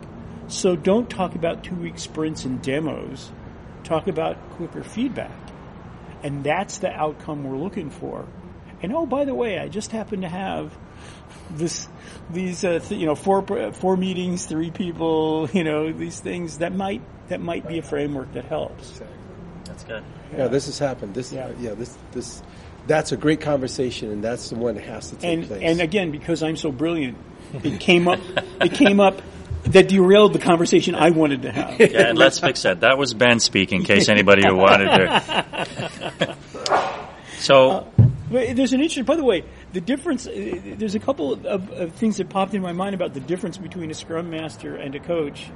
So don't talk about two week sprints and demos. Talk about quicker feedback. And that's the outcome we're looking for. And oh, by the way, I just happen to have this, these, uh, th- you know, four, four meetings, three people, you know, these things that might, that might be a framework that helps. that's good. yeah. This has happened. This, Yeah. yeah, this, this, that's a great conversation, and that's the one that has to take and place. and again because I'm so brilliant, it came up. It came up that derailed the conversation I wanted to have. Yeah, and let's fix that. That was Ben speaking, in case anybody who wanted to. So But there's an interesting. By the way, the difference. uh, There's a couple of, of things that popped in my mind about the difference between a scrum master and a coach,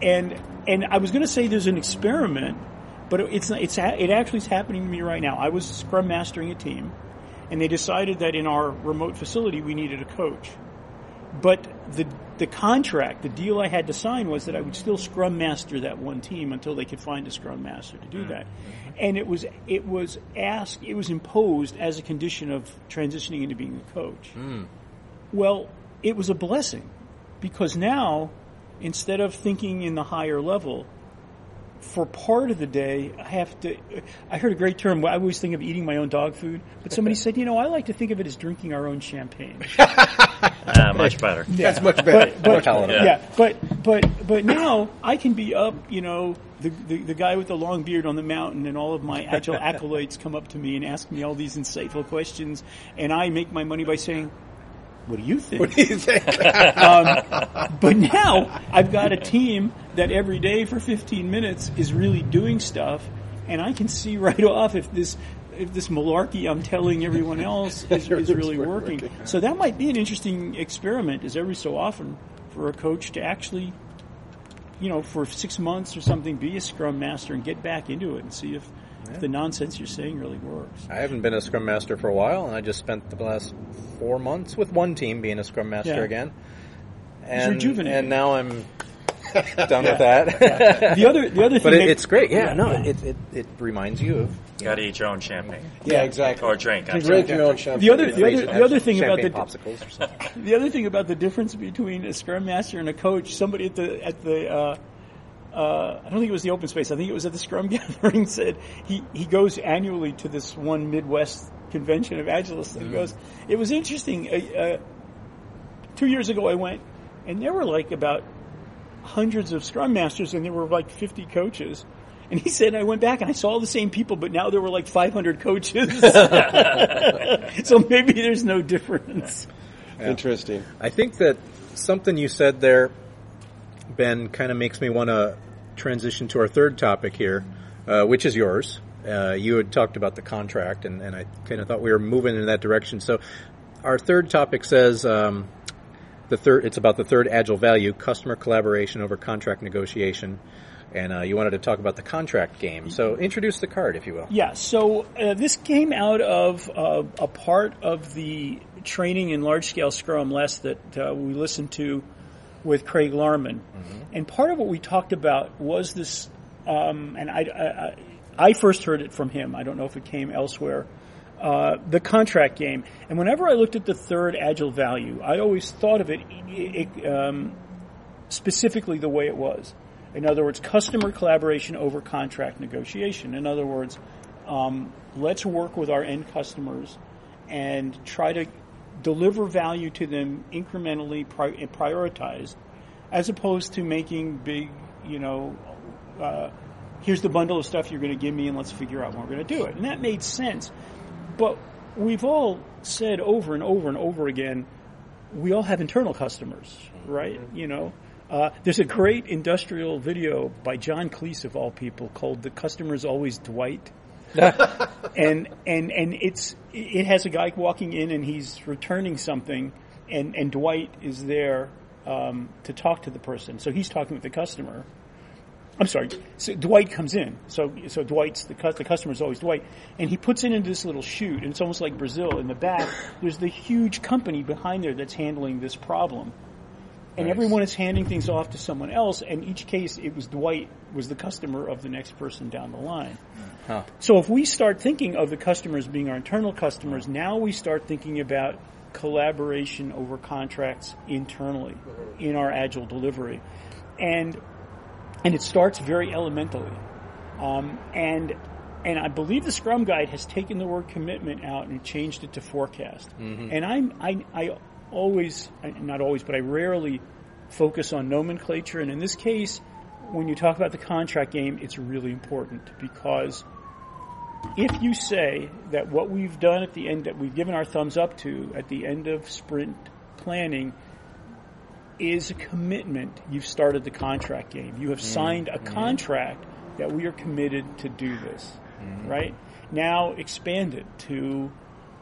and and I was going to say there's an experiment, but it's it's it actually is happening to me right now. I was scrum mastering a team, and they decided that in our remote facility we needed a coach, but the the contract, the deal I had to sign was that I would still scrum master that one team until they could find a scrum master to do mm-hmm. that. And it was it was asked, it was imposed as a condition of transitioning into being a coach. Mm. Well, it was a blessing because now instead of thinking in the higher level, for part of the day, I have to. I heard a great term. I always think of eating my own dog food, but somebody said, you know, I like to think of it as drinking our own champagne. uh, much better. Yeah. that's much better. But, but palatable. yeah. but but but now I can be up. You know, the, the the guy with the long beard on the mountain, and all of my agile acolytes come up to me and ask me all these insightful questions, and I make my money by saying, what do you think? What do you think? um, but now I've got a team that every day for 15 minutes is really doing stuff, and I can see right off if this if this malarkey I'm telling everyone else is, is really working. So that might be an interesting experiment. Is every so often for a coach to actually, you know, for six months or something, be a scrum master and get back into it and see if yeah. the nonsense you're saying really works. I haven't been a scrum master for a while, and I just spent the last four months with one team being a scrum master yeah. again. And, and now I'm done with that. the other, the other thing, but it, it's great. Yeah, no, it, it, it reminds you of. You got to eat your own champagne. Yeah, exactly. Or drink. Drink your own champagne. The other, the other, the other thing about the popsicles or something. the other thing about the difference between a scrum master and a coach, somebody at the at the. Uh, uh, I don't think it was the open space. I think it was at the Scrum gathering. Said he he goes annually to this one Midwest convention of Agilists. And he mm-hmm. goes, it was interesting. Uh, uh, two years ago, I went, and there were like about hundreds of Scrum Masters, and there were like 50 coaches. And he said, I went back and I saw all the same people, but now there were like 500 coaches. so maybe there's no difference. Yeah. Interesting. I think that something you said there, Ben, kind of makes me want to transition to our third topic here, uh, which is yours. Uh, you had talked about the contract, and, and I kind of thought we were moving in that direction. So, our third topic says um, the third. It's about the third agile value: customer collaboration over contract negotiation. And uh, you wanted to talk about the contract game. So introduce the card, if you will. Yeah. So uh, this came out of uh, a part of the training in large scale Scrum LeSS that uh, we listened to with Craig Larman, mm-hmm. and part of what we talked about was this. Um, and I, I, I first heard it from him. I don't know if it came elsewhere uh, the contract game. And whenever I looked at the third agile value, I always thought of it, it um, specifically the way it was. In other words, customer collaboration over contract negotiation. In other words, um, let's work with our end customers and try to deliver value to them incrementally pri- prioritized, as opposed to making big, you know, uh, here's the bundle of stuff you're going to give me and let's figure out when we're going to do it. And that made sense. But we've all said over and over and over again, we all have internal customers, right? Mm-hmm. You know, uh, there's a great industrial video by John Cleese of all people called "The Customer's Always Dwight," and and and it's it has a guy walking in and he's returning something, and and Dwight is there um, to talk to the person. So he's talking with the customer, I'm sorry. So Dwight comes in. So so Dwight's the the customer is always Dwight, and he puts it into this little chute, and it's almost like Brazil. In the back, there's the huge company behind there that's handling this problem, and nice. everyone is handing things off to someone else. And each case, it was Dwight was the customer of the next person down the line. Huh. So if we start thinking of the customers being our internal customers, now we start thinking about collaboration over contracts internally in our agile delivery, and and it starts very elementally. Um, and and I believe the Scrum Guide has taken the word commitment out and changed it to forecast. Mm-hmm. And I'm, I, I always, not always, but I rarely focus on nomenclature. And in this case, when you talk about the contract game, it's really important because if you say that what we've done at the end, that we've given our thumbs up to at the end of sprint planning is a commitment. You've started the contract game. You have signed a mm-hmm. contract that we are committed to do this, mm-hmm. right? Now expand it to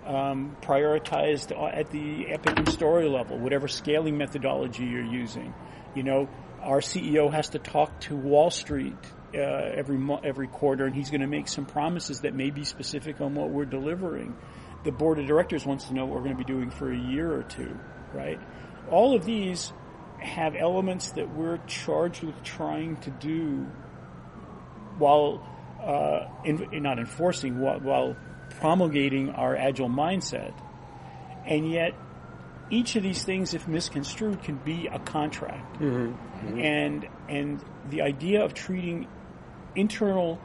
um, prioritized at the epic and story level, whatever scaling methodology you're using. You know, our CEO has to talk to Wall Street uh, every every quarter, and he's going to make some promises that may be specific on what we're delivering. The board of directors wants to know what we're going to be doing for a year or two, right? All of these have elements that we're charged with trying to do while uh, in not enforcing, while, while promulgating our agile mindset. And yet, each of these things, if misconstrued, can be a contract. Mm-hmm. Mm-hmm. And and the idea of treating internal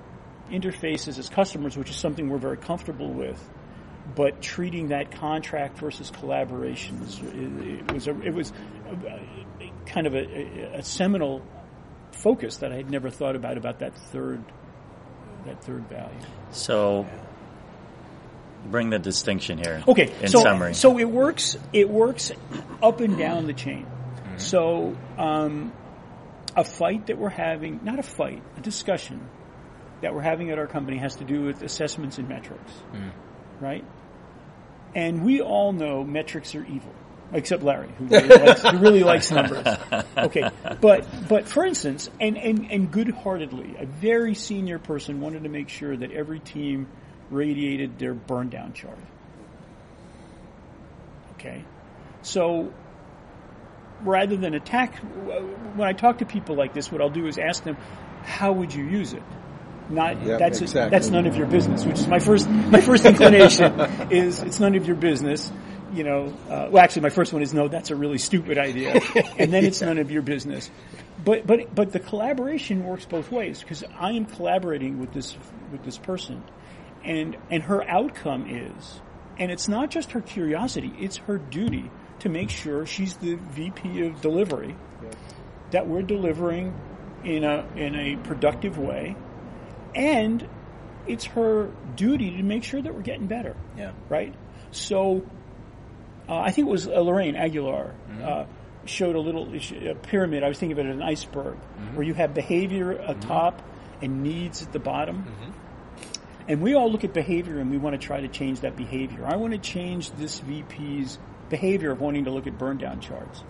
interfaces as customers, which is something we're very comfortable with, but treating that contract versus collaboration was, it was a, it was kind of a, a, seminal focus that I had never thought about about that third that third value. So bring the distinction here. Okay, In so summary. so it works. It works up and down the chain. So um, a fight that we're having, not a fight, a discussion that we're having at our company has to do with assessments and metrics, right? And we all know metrics are evil, except Larry, who really likes, who really likes numbers. Okay, but but for instance, and, and and good-heartedly, a very senior person wanted to make sure that every team radiated their burn down chart. Okay, so rather than attack, when I talk to people like this, what I'll do is ask them, "How would you use it?" Not Yep, that's exactly. that's none of your business. Which is my first my first inclination is it's none of your business. You know, uh, well, actually, my first one is no. That's a really stupid idea, and then it's none of your business. But but but the collaboration works both ways because I am collaborating with this with this person, and and her outcome is, and it's not just her curiosity; it's her duty to make sure she's the VP of delivery, that we're delivering in a in a productive way, and it's her duty to make sure that we're getting better Yeah. right? So uh, I think it was uh, Lorraine Aguilar uh, showed a little a pyramid. I was thinking of it as an iceberg, where you have behavior at top and needs at the bottom. And we all look at behavior and we want to try to change that behavior. I want to change this VP's behavior of wanting to look at burn down charts.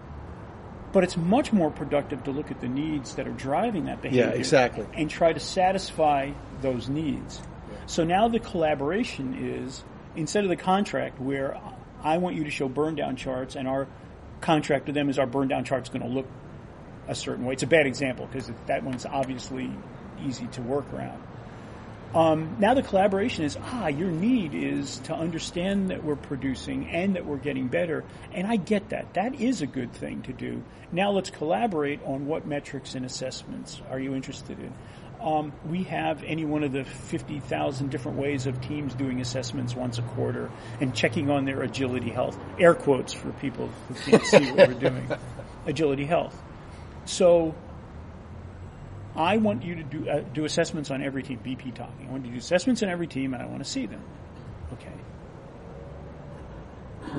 But it's much more productive to look at the needs that are driving that behavior. Yeah, exactly. And try to satisfy those needs. So now the collaboration is instead of the contract where I want you to show burn down charts and our contract to them is our burn down chart's going to look a certain way. It's a bad example because that one's obviously easy to work around. Um, now the collaboration is ah, your need is to understand that we're producing and that we're getting better, and I get that. That is a good thing to do. Now let's collaborate on what metrics and assessments are you interested in. Um, we have any one of the 50,000 different ways of teams doing assessments once a quarter and checking on their agility health. Air quotes for people who can't see what we're doing. Agility health. So I want you to do uh, do assessments on every team. BP talking. I want you to do assessments on every team, and I want to see them. Okay.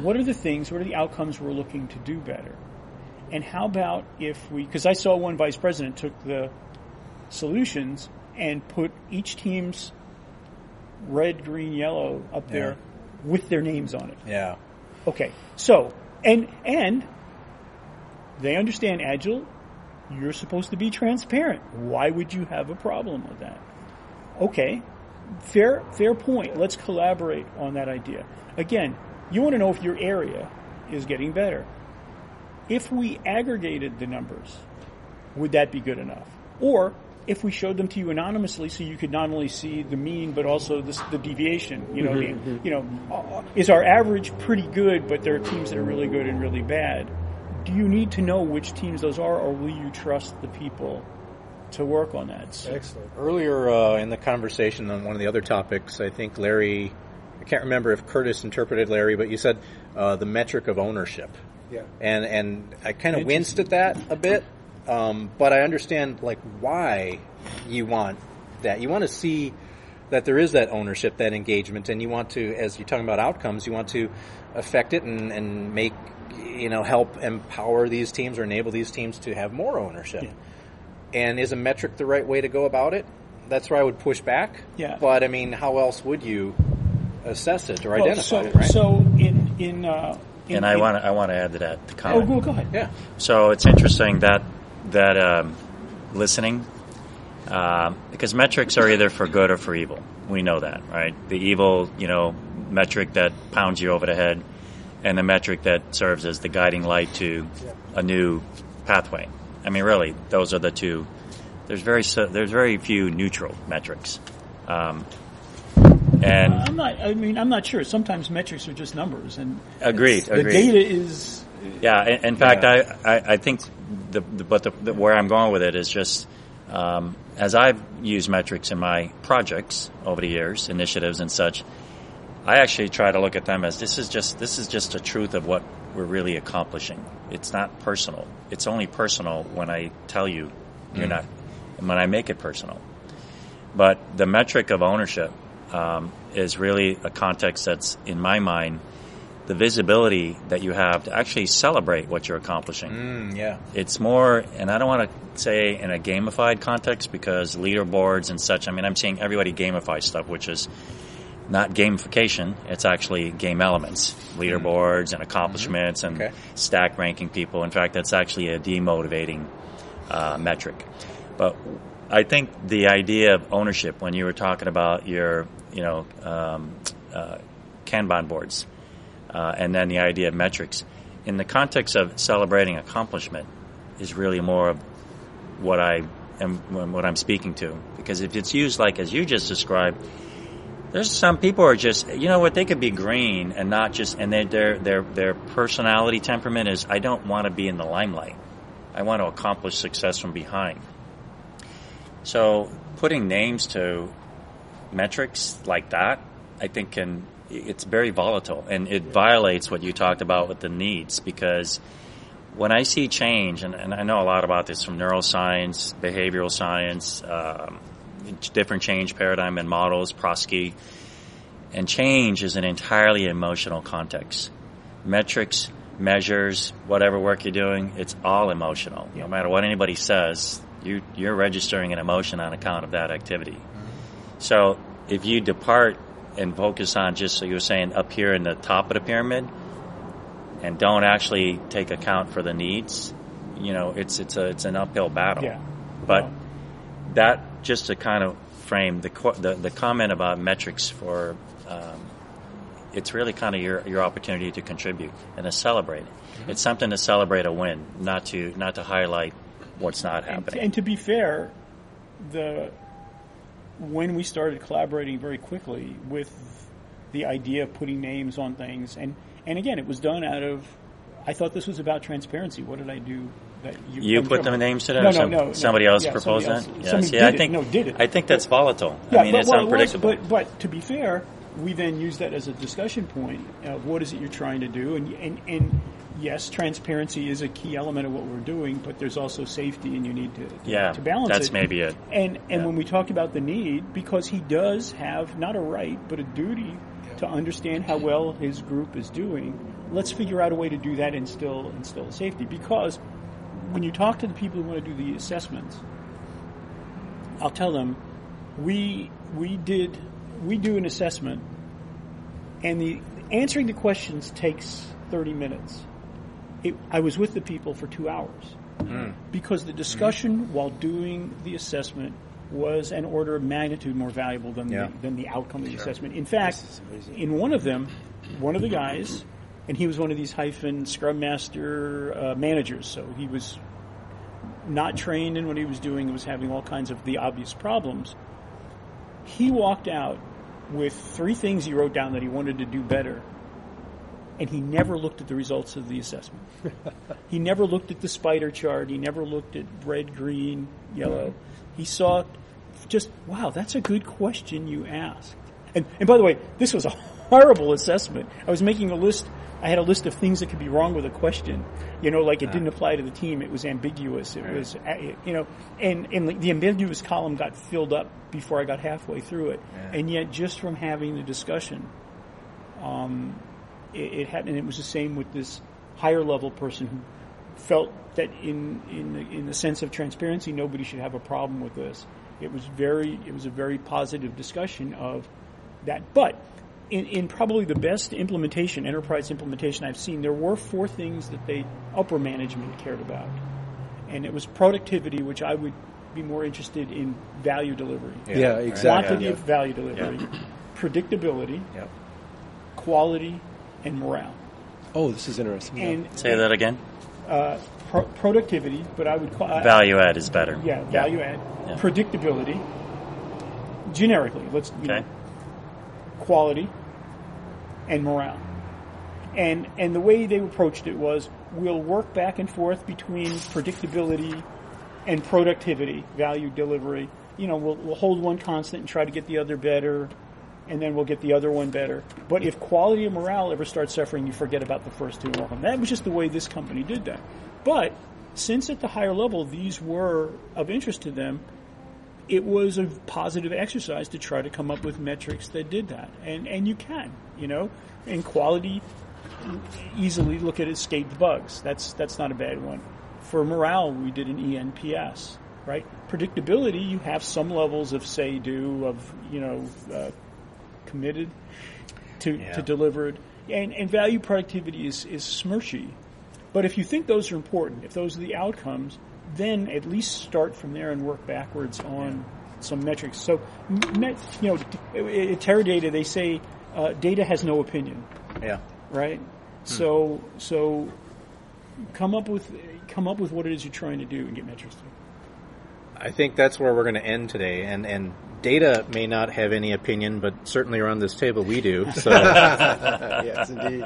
What are the things? What are the outcomes we're looking to do better? And how about if we? Because I saw one vice president took the solutions and put each team's red, green, yellow up there with their names on it. Yeah. Okay, so and and they understand agile. You're supposed to be transparent. Why would you have a problem with that? Okay, fair fair point. Let's collaborate on that idea. Again, you want to know if your area is getting better. If we aggregated the numbers, would that be good enough? Or if we showed them to you anonymously, so you could not only see the mean but also the, the deviation. You know, the, mm-hmm, mm-hmm. you know, uh, uh, is our average pretty good, but there are teams that are really good and really bad. Do you need to know which teams those are, or will you trust the people to work on that? So- Excellent. Earlier uh, in the conversation on one of the other topics, I think Larry, I can't remember if Curtis interpreted Larry, but you said uh, the metric of ownership. Yeah. And and I kind of winced at that a bit, um, but I understand like why you want that. You want to see that there is that ownership, that engagement, and you want to, as you're talking about outcomes, you want to affect it and, and make you know help empower these teams or enable these teams to have more ownership. And is a metric the right way to go about it? That's where I would push back. Yeah. But I mean, how else would you assess it or Well, identify so, it? Right. so in in, uh, in and I want to I want to add to that the Oh, comment. go, go ahead. yeah. So it's interesting that that um, listening, um, because metrics are either for good or for evil. We know that, right? The evil, you know, metric that pounds you over the head, and the metric that serves as the guiding light to a new pathway. I mean, really, those are the two. There's very there's very few neutral metrics, um, and I'm not. I mean, I'm not sure. Sometimes metrics are just numbers, and Agreed, The agreed. data is Yeah, in, in fact, Yeah. I, I, I think the, the but the, the, where I'm going with it is just um, as I've used metrics in my projects over the years, initiatives and such. I actually try to look at them as this is just this is just a truth of what we're really accomplishing. It's not personal. It's only personal when I tell you you're not, and when I make it personal. But the metric of ownership um, is really a context that's, in my mind, the visibility that you have to actually celebrate what you're accomplishing. Mm, yeah. It's more, and I don't want to say in a gamified context because leaderboards and such. I mean, I'm seeing everybody gamify stuff, which is not gamification. It's actually game elements, leaderboards and accomplishments and Okay. stack ranking people. In fact, that's actually a demotivating uh, metric. But I think the idea of ownership, when you were talking about your, you know, um, uh, Kanban boards, uh, and then the idea of metrics, in the context of celebrating accomplishment, is really more of what I am, what I'm speaking to. Because if it's used like as you just described, there's some people are just you know what they could be green and not just and they, their their their personality temperament is I don't want to be in the limelight. I want to accomplish success from behind. So putting names to metrics like that, I think can it's very volatile and it violates what you talked about with the needs because when I see change, and, and I know a lot about this from neuroscience, behavioral science, um, different change paradigm and models, Prosci, and change is an entirely emotional context. Metrics, measures, whatever work you're doing, it's all emotional. No matter what anybody says, you, you're registering an emotion on account of that activity. So if you depart and focus on just so you were saying up here in the top of the pyramid, and don't actually take account for the needs, you know, it's it's a it's an uphill battle. Yeah. But that just to kind of frame the co- the, the comment about metrics for um, it's really kind of your your opportunity to contribute and to celebrate. It's something to celebrate a win, not to not to highlight what's not And, happening. and to be fair, the when we started collaborating very quickly with the idea of putting names on things, and and again, it was done out of. I thought this was about transparency. What did I do? That you, you put the names to that? No, or no, some- no, no. Somebody else Yeah, proposed somebody that? else- Yeah, somebody see, did I it. think No, did it. I think that's volatile. Yeah, I mean, but, it's well, it was, unpredictable. but, but to be fair, we then use that as a discussion point of what is it you're trying to do, and, and and yes, transparency is a key element of what we're doing, but there's also safety, and you need to, to, yeah, to balance that's it. maybe it. And and Yeah. when we talk about the need, because he does have not a right but a duty to understand how well his group is doing. Let's figure out a way to do that and still instill safety. Because when you talk to the people who want to do the assessments, I'll tell them we we did we do an assessment, and the answering the questions takes thirty minutes. It, I was with the people for two hours hmm. because the discussion while doing the assessment was an order of magnitude more valuable than Yeah. the, than the outcome of the assessment. In fact, in one of them, one of the guys, and he was one of these hyphen Scrum Master uh, managers, so he was not trained in what he was doing, was having all kinds of the obvious problems. He walked out with three things he wrote down that he wanted to do better, and he never looked at the results of the assessment. he never looked at the spider chart. He never looked at red, green, yellow. He saw just, wow, that's a good question you asked. And, and by the way, this was a horrible assessment. I was making a list. I had a list of things that could be wrong with a question. You know, like it didn't apply to the team. It was ambiguous. It was, uh, you know, and, and the ambiguous column got filled up before I got halfway through it. And yet, just from having the discussion, um, it, it had, and it was the same with this higher level person who felt that in in the, in the sense of transparency, nobody should have a problem with this. It was very, it was a very positive discussion of that. But in, in probably the best implementation, enterprise implementation I've seen, there were four things that they upper management cared about, and it was productivity, which I would be more interested in value delivery, Yeah, exactly. quantity of value delivery, predictability, Yep. quality, and morale. Oh, this is interesting. yeah. And Say that again. uh, pro- productivity, but I would call I- Value add is better. Yeah, value add, Yeah. predictability. Generically, let's you Okay. know, quality and morale. And and the way they approached it was we'll work back and forth between predictability and productivity, value delivery. You know, we'll, we'll hold one constant and try to get the other better, and then we'll get the other one better. But if quality and morale ever start suffering, you forget about the first two. And that was just the way this company did that. But since at the higher level these were of interest to them, it was a positive exercise to try to come up with metrics that did that. And, and you can, you know, and quality easily look at the bugs. That's, that's not a bad one. For morale, we did an ENPS, right? Predictability, you have some levels of say do, of, you know, uh, committed to, Yeah. to deliver it. And, and value productivity is, is smirchy. But if you think those are important, if those are the outcomes, then at least start from there and work backwards on some metrics. So, met, you know, at Teradata, they say uh, data has no opinion, Yeah. right? So, so come up with come up with what it is you're trying to do and get metrics to. I think that's where we're going to end today. And, and data may not have any opinion, but certainly around this table we do. So, yes, indeed.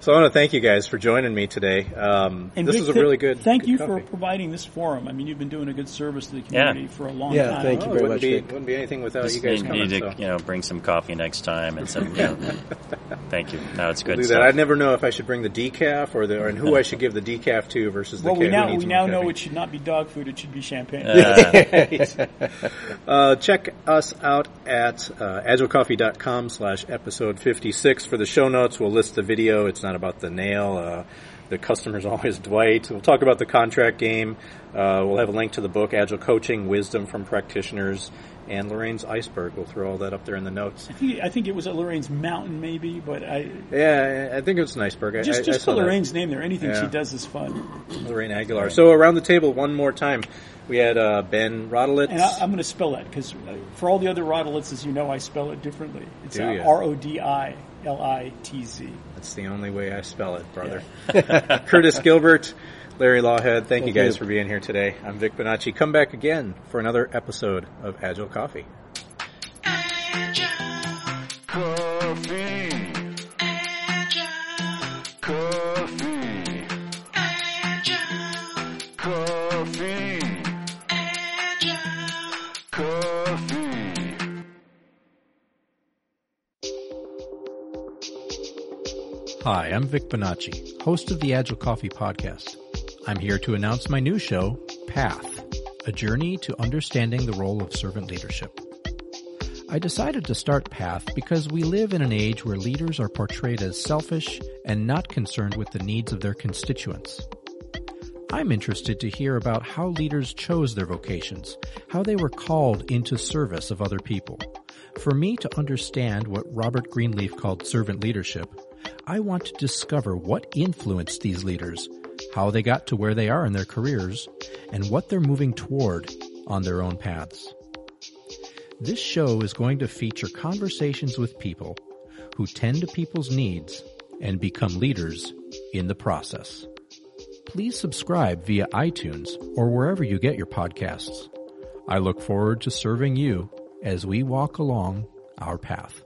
so I want to thank you guys for joining me today. Um, And this Vic, was a really good. Thank good you coffee. for providing this forum. I mean, you've been doing a good service to the Yeah. community for a long Yeah, time. thank you Oh, very wouldn't much, be, wouldn't be anything without Just you guys need, coming. need to so. you know bring some coffee next time and some. You know, thank you. No, it's good do stuff. that. I never know if I should bring the decaf or the or and who I should give the decaf to versus the Well, we now we more now know it should not be dog food; it should be champagne. Uh, check us out at uh, agilecoffee.com slash episode 56 for the show notes. We'll list the video. It's not about the nail. Uh, the customer's always Dwight. We'll talk about the contract game. Uh, we'll have a link to the book, Agile Coaching, Wisdom from Practitioners, and Lorraine's Iceberg. We'll throw all that up there in the notes. I think, I think it was at Lorraine's Mountain, maybe, but I Yeah, I think it was an iceberg. Just I, just I put that. Lorraine's name there. Anything Yeah. she does is fun. Lorraine Aguilar. So around the table, one more time, we had uh, Ben Rodilitz. And I, I'm going to spell that because for all the other Rodilitz, as you know, I spell it differently. It's uh. R O D I L I T Z. That's the only way I spell it, brother. Curtis Gilbert, Larry Lawhead, thank, you guys you. for being here today. I'm Vic Bonacci. Come back again for another episode of Agile Coffee. Coffee. Coffee. Hi, I'm Vic Bonacci, host of the Agile Coffee Podcast. I'm here to announce my new show, Path, a journey to understanding the role of servant leadership. I decided to start Path because we live in an age where leaders are portrayed as selfish and not concerned with the needs of their constituents. I'm interested to hear about how leaders chose their vocations, how they were called into service of other people. For me to understand what Robert Greenleaf called servant leadership, I want to discover what influenced these leaders, how they got to where they are in their careers, and what they're moving toward on their own paths. This show is going to feature conversations with people who tend to people's needs and become leaders in the process. Please subscribe via iTunes or wherever you get your podcasts. I look forward to serving you as we walk along our path.